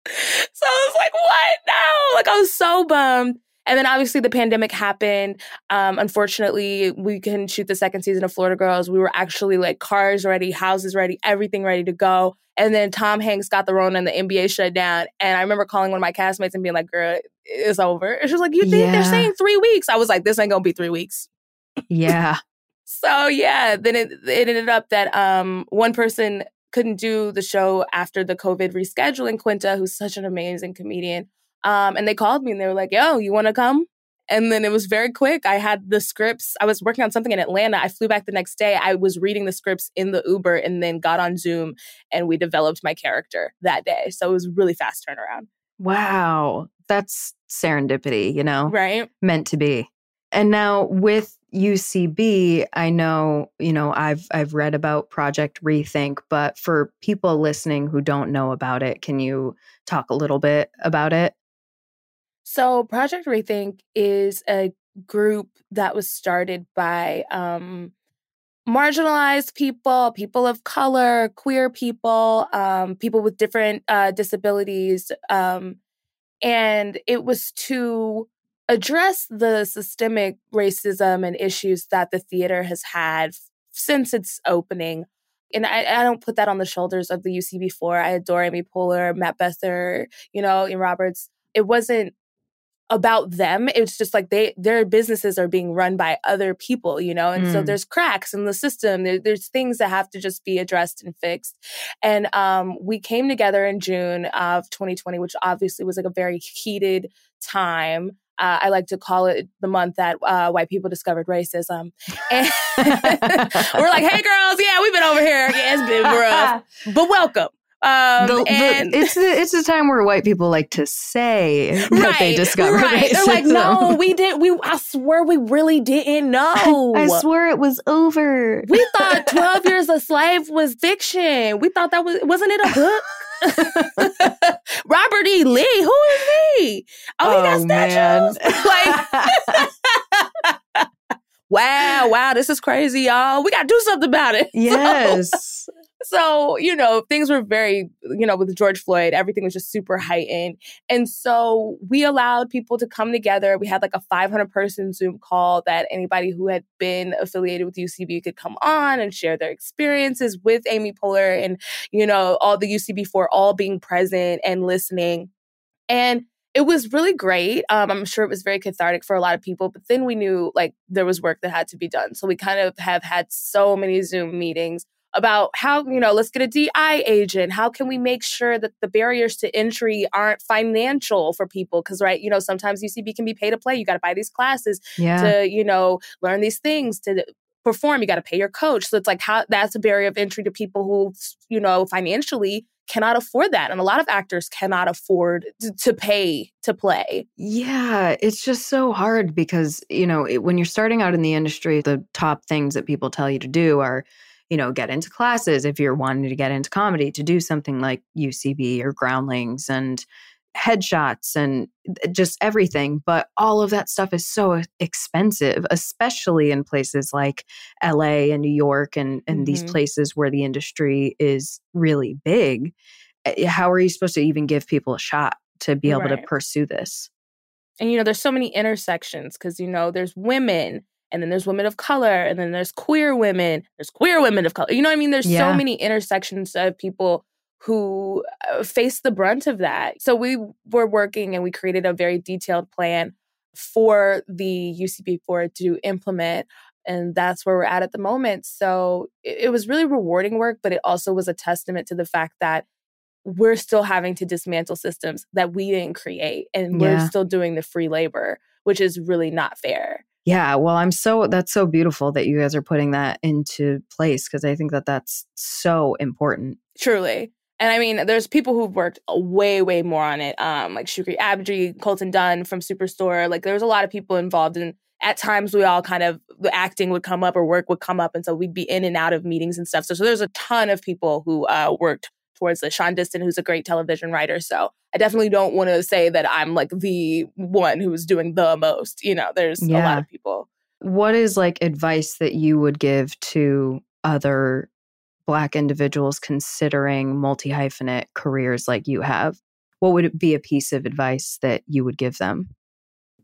So I was like, what? No. Like I was so bummed. And then obviously the pandemic happened. Um, unfortunately, we couldn't shoot the second season of Florida Girls. We were actually like cars ready, houses ready, everything ready to go. And then Tom Hanks got the Rona and the NBA shut down. And I remember calling one of my castmates and being like, girl, it's over. And she was like, you think Yeah. they're saying three weeks? I was like, this ain't gonna be three weeks. Yeah. So yeah, then it, it ended up that um, one person couldn't do the show after the COVID rescheduling. Quinta, who's such an amazing comedian, um, and they called me and they were like, "Yo, you want to come?" And then it was very quick. I had the scripts. I was working on something in Atlanta. I flew back the next day. I was reading the scripts in the Uber and then got on Zoom and we developed my character that day. So it was really fast turnaround. Wow. That's serendipity, you know? Right? meant to be. And now with UCB, I know, you know, I've I've read about Project Rethink, but for people listening who don't know about it, can you talk a little bit about it? So, Project Rethink is a group that was started by um, marginalized people, people of color, queer people, um, people with different uh, disabilities. Um, and it was to address the systemic racism and issues that the theater has had since its opening. And I, I don't put that on the shoulders of the UCB4. I adore Amy Poehler, Matt Besser, you know, Ian Roberts. It wasn't about them. It's just like they their businesses are being run by other people, you know, and so Mm. there's cracks in the system. There, there's things that have to just be addressed and fixed. And um, we came together in June of 2020, which obviously was like a very heated time. Uh, I like to call it the month that uh, white people discovered racism. And we're like, hey, girls, yeah, we've been over here. Yeah, it's been rough, but welcome. Um, The- the- and it's the, it's the time where white people like to say that they discovered right. They're like, no, we didn't. We, I swear, we really didn't know. I swear it was over. we thought Twelve Years a Slave was fiction. We thought that was wasn't it a book? Robert E. Lee, who is he? Oh, he got oh, statues. like, wow, wow, this is crazy, y'all. We got to do something about it. So- yes. so, you know, things were very, you know, with George Floyd, everything was just super heightened. And so we allowed people to come together. We had like a 500 person Zoom call that anybody who had been affiliated with UCB could come on and share their experiences with Amy Poehler and, you know, all the UCB4 all being present and listening. And it was really great. Um, I'm sure it was very cathartic for a lot of people, but then we knew like there was work that had to be done. So we kind of have had so many Zoom meetings about how, you know, let's get a DI agent. How can we make sure that the barriers to entry aren't financial for people? Because, right, you know, sometimes UCB can be pay to play. You got to buy these classes Yeah. to, you know, learn these things to perform. You got to pay your coach. So it's like how that's a barrier of entry to people who, you know, financially cannot afford that. And a lot of actors cannot afford to, pay to play. Yeah, it's just so hard because, you know, it, when you're starting out in the industry, the top things that people tell you to do are, you know, get into classes if you're wanting to get into comedy, to do something like UCB or Groundlings and headshots and just everything. But all of that stuff is so expensive, especially in places like LA and New York and, and these Mhm. places where the industry is really big. Eh, How are you supposed to even give people a shot to be able to pursue this? And you know, there's so many intersections because you know, there's women and then there's women of color and then there's queer women, there's queer women of color. You know what I mean? There's Yeah. so many intersections of people who uh, faced the brunt of that. So we were working and we created a very detailed plan for the UCB4 to implement and that's where we're at at the moment. So it, it was really rewarding work, but it also was a testament to the fact that we're still having to dismantle systems that we didn't create and we're still doing the free labor, which is really not fair. Yeah, well, I'm so that's so beautiful that you guys are putting that into place because I think that that's so important. Truly. And I mean, there's people who've worked way, way more on it, um, like Shukri Abdi, Colton Dunn from Superstore. Like, there's a lot of people involved. And at times, we all kind of, the acting would come up or work would come up. And so we'd be in and out of meetings and stuff. So, so there's a ton of people who uh, worked towards this. Sean Diston, who's a great television writer. So I definitely don't want to say that I'm like the one who's doing the most. You know, there's a lot of people. What is like advice that you would give to other Black individuals considering multi hyphenate careers like you have? What would be a piece of advice that you would give them?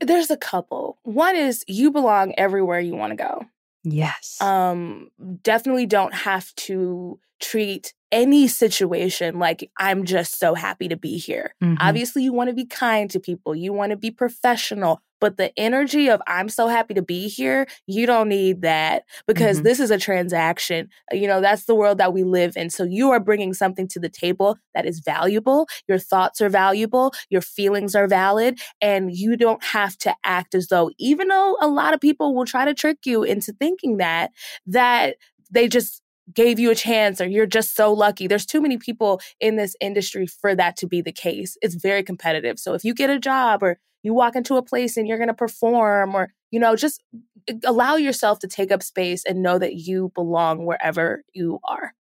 There's a couple. One is you belong everywhere you want to go. Yes. um definitely don't have to treat any situation like i'm just so happy to be here Mhm. obviously you want to be kind to people you want to be professional but the energy of i'm so happy to be here you don't need that because Mhm. this is a transaction. You know that's the world that we live in. So you are bringing something to the table that is valuable your thoughts are valuable your feelings are valid and you don't have to act as though even though a lot of people will try to trick you into thinking that that they just gave you a chance or you're just so lucky. There's too many people in this industry for that to be the case. It's very competitive. So if you get a job or you walk into a place and you're going to perform or you know just eh, allow yourself to take up space and know that you belong wherever you are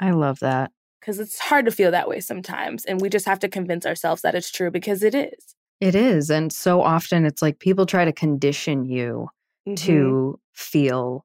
I love that. because it's hard to feel that way sometimes and we just have to convince ourselves that it's true because it is. It is. And so often it's like people try to condition you Mhm. to feel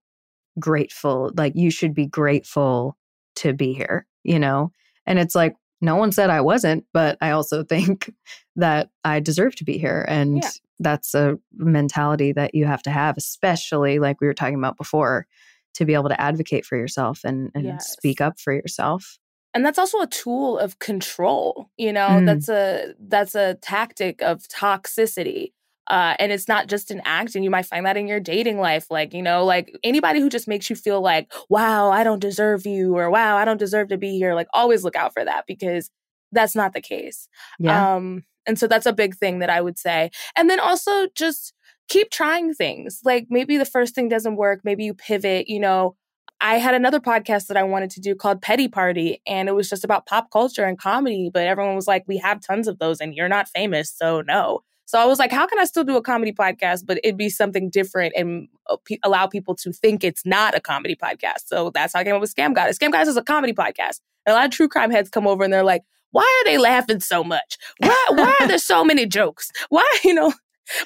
grateful. Like you should be grateful to be here, you know? And it's like, no one said I wasn't, but I also think that I deserve to be here. And Yeah. that's a mentality that you have to have, especially like we were talking about before, to be able to advocate for yourself and, and Yes. speak up for yourself. and that's also a tool of control you know Mm. that's a that's a tactic of toxicity uh, and it's not just in acting you might find that in your dating life like you know like anybody who just makes you feel like wow i don't deserve you or wow i don't deserve to be here like always look out for that because that's not the case Yeah. Um, and so that's a big thing that I would say. And then also just keep trying things. Like maybe the first thing doesn't work, maybe you pivot, you know. I had another podcast that I wanted to do called Petty Party, and it was just about pop culture and comedy. But everyone was like, "We have tons of those, and you're not famous, so no." So I was like, how can I still do a comedy podcast, but it'd be something different and uh, allow people to think it's not a comedy podcast? So that's how I came up with Scam Goddess. Scam Goddess is a comedy podcast. And a lot of true crime heads come over and they're like, why are they laughing so much? Why, why are there so many jokes? Why, you know,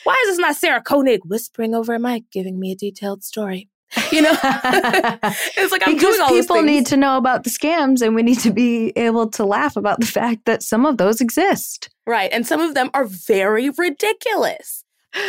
why is this not Sarah Koenig whispering over a mic, giving me a detailed story? You know, it's like I'm because doing all people need to know about the scams, and we need to be able to laugh about the fact that some of those exist. Right, and some of them are very ridiculous.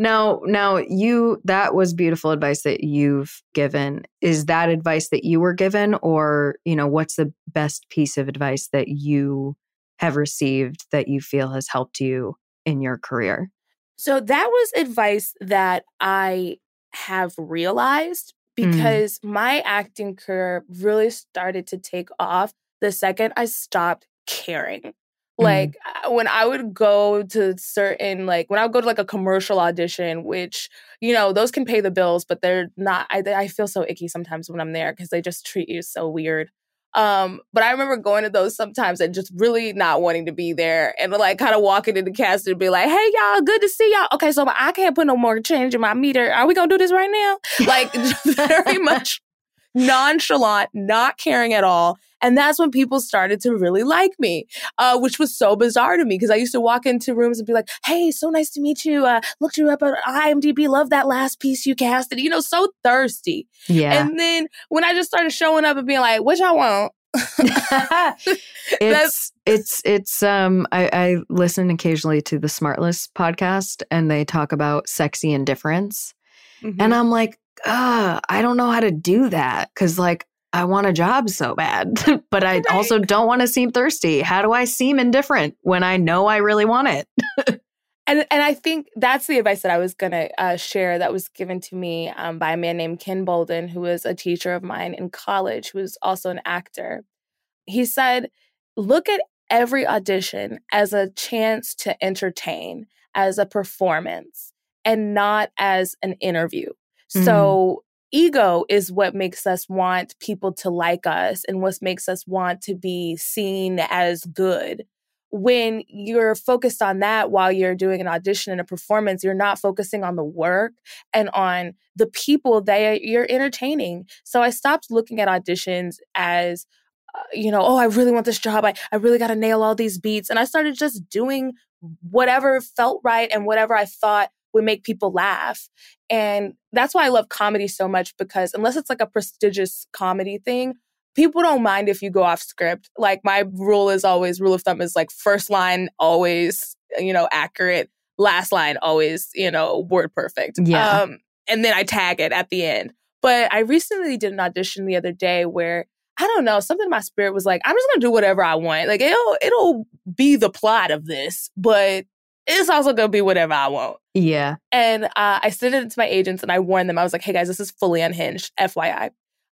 Now, now you that was beautiful advice that you've given. Is that advice that you were given or, you know, what's the best piece of advice that you have received that you feel has helped you in your career? So that was advice that I have realized mm. because mm. my acting career really started to take off the second I stopped caring. Mm-hmm. Like mm. when I would go to certain like when I would go to like a commercial audition, which you know those can pay the bills, but they're not. I I feel so icky sometimes when I'm there because they just treat you so weird. Um, but I remember going to those sometimes and just really not wanting to be there and like kind of walking in the cast and be like, hey y'all, good to see y'all. Okay, so I can't put no more change in my meter. Are we gonna do this right now? Like very much nonchalant, not caring at all. And that's when people started to really like me, uh, which was so bizarre to me because I used to walk into rooms and be like, hey, so nice to meet you. Uh, looked you up on IMDb, love that last piece you casted, you know, so thirsty. Yeah. And then when I just started showing up and being like, what y'all want? it's it's it's um I, I listen occasionally to the Smartless podcast and they talk about sexy indifference. Mm-hmm. And I'm like, uh, I don't know how to do that because like I want a job so bad, but I right. also don't want to seem thirsty. How do I seem indifferent when I know I really want it? and and I think that's the advice that I was gonna uh, share that was given to me um, by a man named Ken Bolden, who was a teacher of mine in college, who was also an actor. He said, "Look at every audition as a chance to entertain, as a performance, and not as an interview." Mm-hmm. So ego is what makes us want people to like us and what makes us want to be seen as good. When you're focused on that while you're doing an audition and a performance, you're not focusing on the work and on the people that you're entertaining. So I stopped looking at auditions as, uh, you know, oh, I really want this job. I, I really got to nail all these beats. And I started just doing whatever felt right and whatever I thought would make people laugh. And that's why I love comedy so much because unless it's like a prestigious comedy thing, people don't mind if you go off script. Like my rule is always rule of thumb is like first line always, you know, accurate, last line always, you know, word perfect. Yeah. Um, and then I tag it at the end. But I recently did an audition the other day where I don't know, something in my spirit was like, I'm just gonna do whatever I want. Like it'll it'll be the plot of this, but it's also gonna be whatever I want. Yeah. And uh, I sent it to my agents and I warned them. I was like, hey guys, this is fully unhinged, FYI.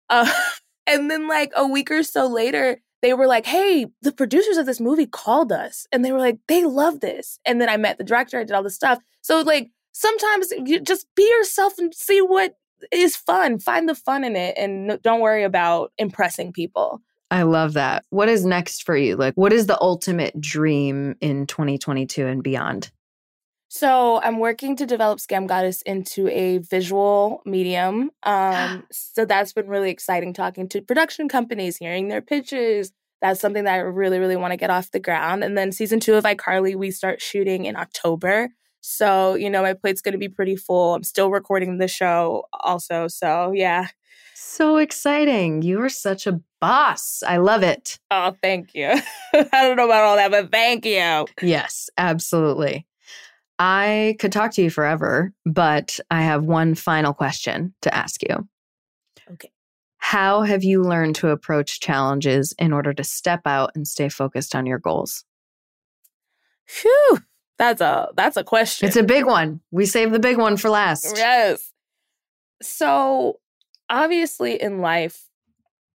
Uh, and then like a week or so later, they were like, hey, the producers of this movie called us and they were like, they love this. And then I met the director, I did all this stuff. So like sometimes you just be yourself and see what is fun. Find the fun in it and don't worry about impressing people. I love that. What is next for you? Like, what is the ultimate dream in 2022 and beyond? So, I'm working to develop Scam Goddess into a visual medium. Um, so, that's been really exciting talking to production companies, hearing their pitches. That's something that I really, really want to get off the ground. And then, season two of iCarly, we start shooting in October. So, you know, my plate's going to be pretty full. I'm still recording the show also. So, yeah. So exciting. You are such a boss. I love it. Oh, thank you. I don't know about all that, but thank you. Yes, absolutely. I could talk to you forever, but I have one final question to ask you. Okay. How have you learned to approach challenges in order to step out and stay focused on your goals? Phew. That's a that's a question. It's a big one. We save the big one for last. Yes. So, obviously in life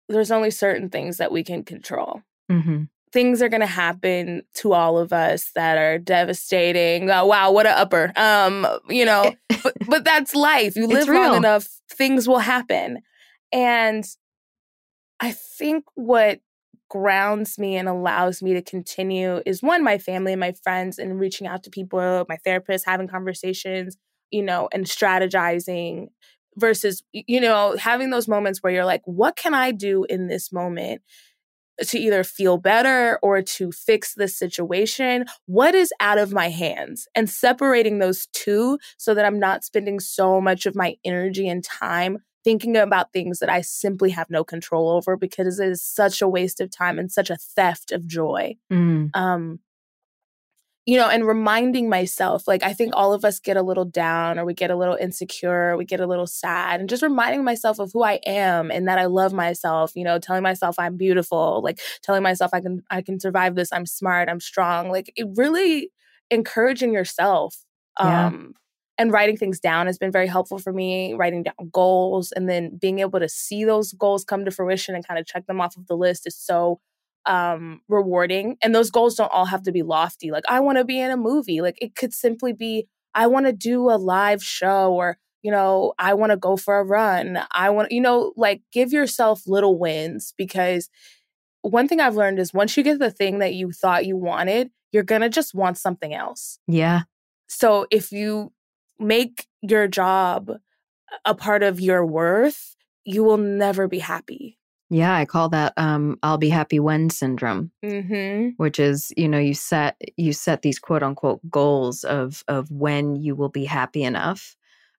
there's only certain things that we can control. Mm-hmm. Things are going to happen to all of us that are devastating. Oh, wow, what a upper. Um, you know, but, but that's life. You live long enough, things will happen. And I think what grounds me and allows me to continue is one, my family and my friends, and reaching out to people, my therapist, having conversations, you know, and strategizing versus, you know, having those moments where you're like, what can I do in this moment? to either feel better or to fix the situation? What is out of my hands? And separating those two so that I'm not spending so much of my energy and time thinking about things that I simply have no control over because it is such a waste of time and such a theft of joy. Mm. Um, you know, and reminding myself, like, I think all of us get a little down or we get a little insecure, we get a little sad, and just reminding myself of who I am and that I love myself, you know, telling myself I'm beautiful, like telling myself I can, I can survive this, I'm smart, I'm strong, like it really encouraging yourself. Yeah. Um, and writing things down has been very helpful for me, writing down goals and then being able to see those goals come to fruition and kind of check them off of the list is so um rewarding and those goals don't all have to be lofty like i want to be in a movie like it could simply be i want to do a live show or you know i want to go for a run i want you know like give yourself little wins because one thing i've learned is once you get the thing that you thought you wanted you're going to just want something else. Yeah. So if you make your job a part of your worth you will never be happy yeah, I call that um, "I'll be happy when" syndrome, mm-hmm. which is you know you set you set these quote unquote goals of of when you will be happy enough,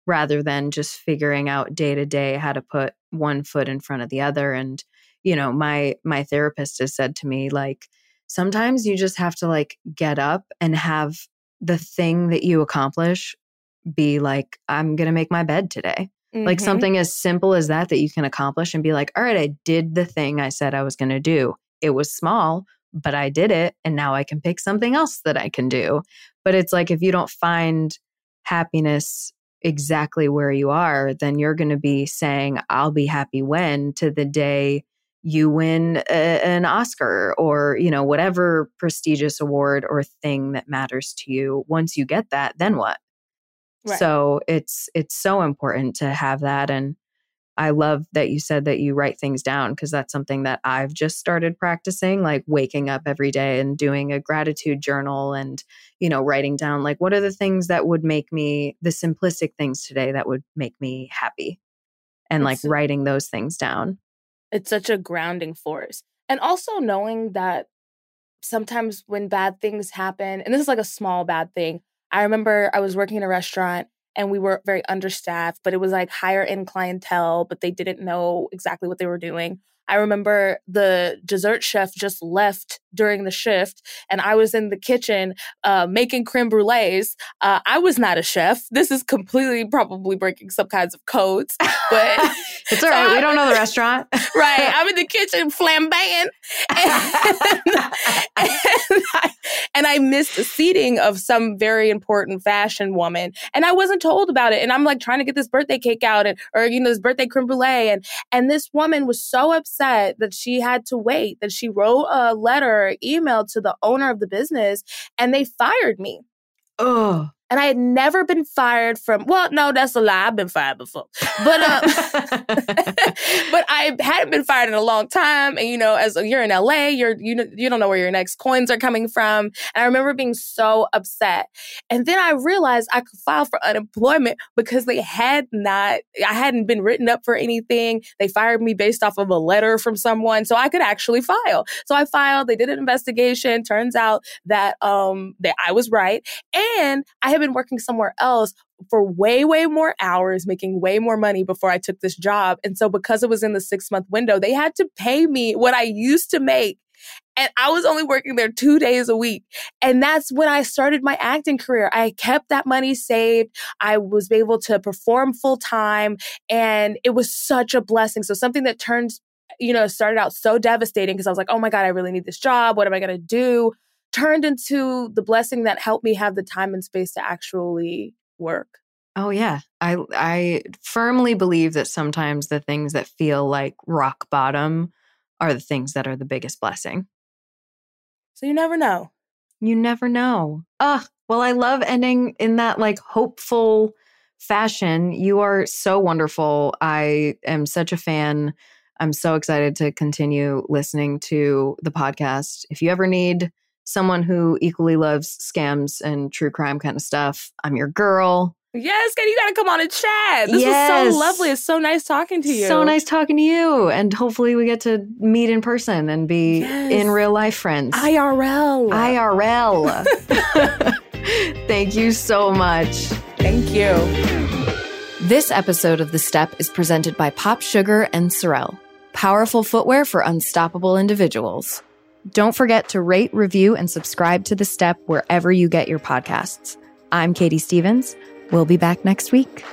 rather than just figuring out day to day how to put one foot in front of the other. And you know, my my therapist has said to me like sometimes you just have to like get up and have the thing that you accomplish be like I'm gonna make my bed today Mm-hmm. Like something as simple as that that you can accomplish and be like, all right, I did the thing I said I was going to do. It was small, but I did it. And now I can pick something else that I can do. But it's like if you don't find happiness exactly where you are, then you're going to be saying, I'll be happy when to the day you win a, an Oscar or, you know, whatever prestigious award or thing that matters to you. Once you get that, then what? Right. So it's it's so important to have that and I love that you said that you write things down because that's something that I've just started practicing like waking up every day and doing a gratitude journal and you know writing down like what are the things that would make me the simplistic things today that would make me happy and it's, like writing those things down. It's such a grounding force. And also knowing that sometimes when bad things happen and this is like a small bad thing I remember I was working in a restaurant and we were very understaffed, but it was like higher end clientele, but they didn't know exactly what they were doing. I remember the dessert chef just left during the shift, and I was in the kitchen uh, making creme brulees. Uh, I was not a chef. This is completely probably breaking some kinds of codes, but it's all right. So we don't know the restaurant, right? I'm in the kitchen flambeing, and, and, I, and I missed a seating of some very important fashion woman, and I wasn't told about it. And I'm like trying to get this birthday cake out, and or you know this birthday creme brulee, and and this woman was so upset upset that she had to wait, that she wrote a letter, email to the owner of the business, and they fired me. Oh. And I had never been fired from, well, no, that's a lie. I've been fired before. But, um, but I hadn't been fired in a long time. And, you know, as you're in LA, you're, you, you don't know where your next coins are coming from. And I remember being so upset. And then I realized I could file for unemployment because they had not, I hadn't been written up for anything. They fired me based off of a letter from someone. So I could actually file. So I filed, they did an investigation. Turns out that, um, that I was right. And I had been working somewhere else for way, way more hours, making way more money before I took this job. And so, because it was in the six month window, they had to pay me what I used to make. And I was only working there two days a week. And that's when I started my acting career. I kept that money saved. I was able to perform full time. And it was such a blessing. So, something that turns, you know, started out so devastating because I was like, oh my God, I really need this job. What am I going to do? Turned into the blessing that helped me have the time and space to actually work. Oh yeah. I I firmly believe that sometimes the things that feel like rock bottom are the things that are the biggest blessing. So you never know. You never know. Ah, well I love ending in that like hopeful fashion. You are so wonderful. I am such a fan. I'm so excited to continue listening to the podcast. If you ever need someone who equally loves scams and true crime kind of stuff, I'm your girl. Yes, and you got to come on and chat. This yes. was so lovely. It's so nice talking to you. So nice talking to you. And hopefully we get to meet in person and be yes. in real life friends. IRL. IRL. Thank you so much. Thank you. This episode of The Step is presented by POPSUGAR and Sorel, powerful footwear for unstoppable individuals. Don't forget to rate, review, and subscribe to The Step wherever you get your podcasts. I'm Katie Stevens. We'll be back next week.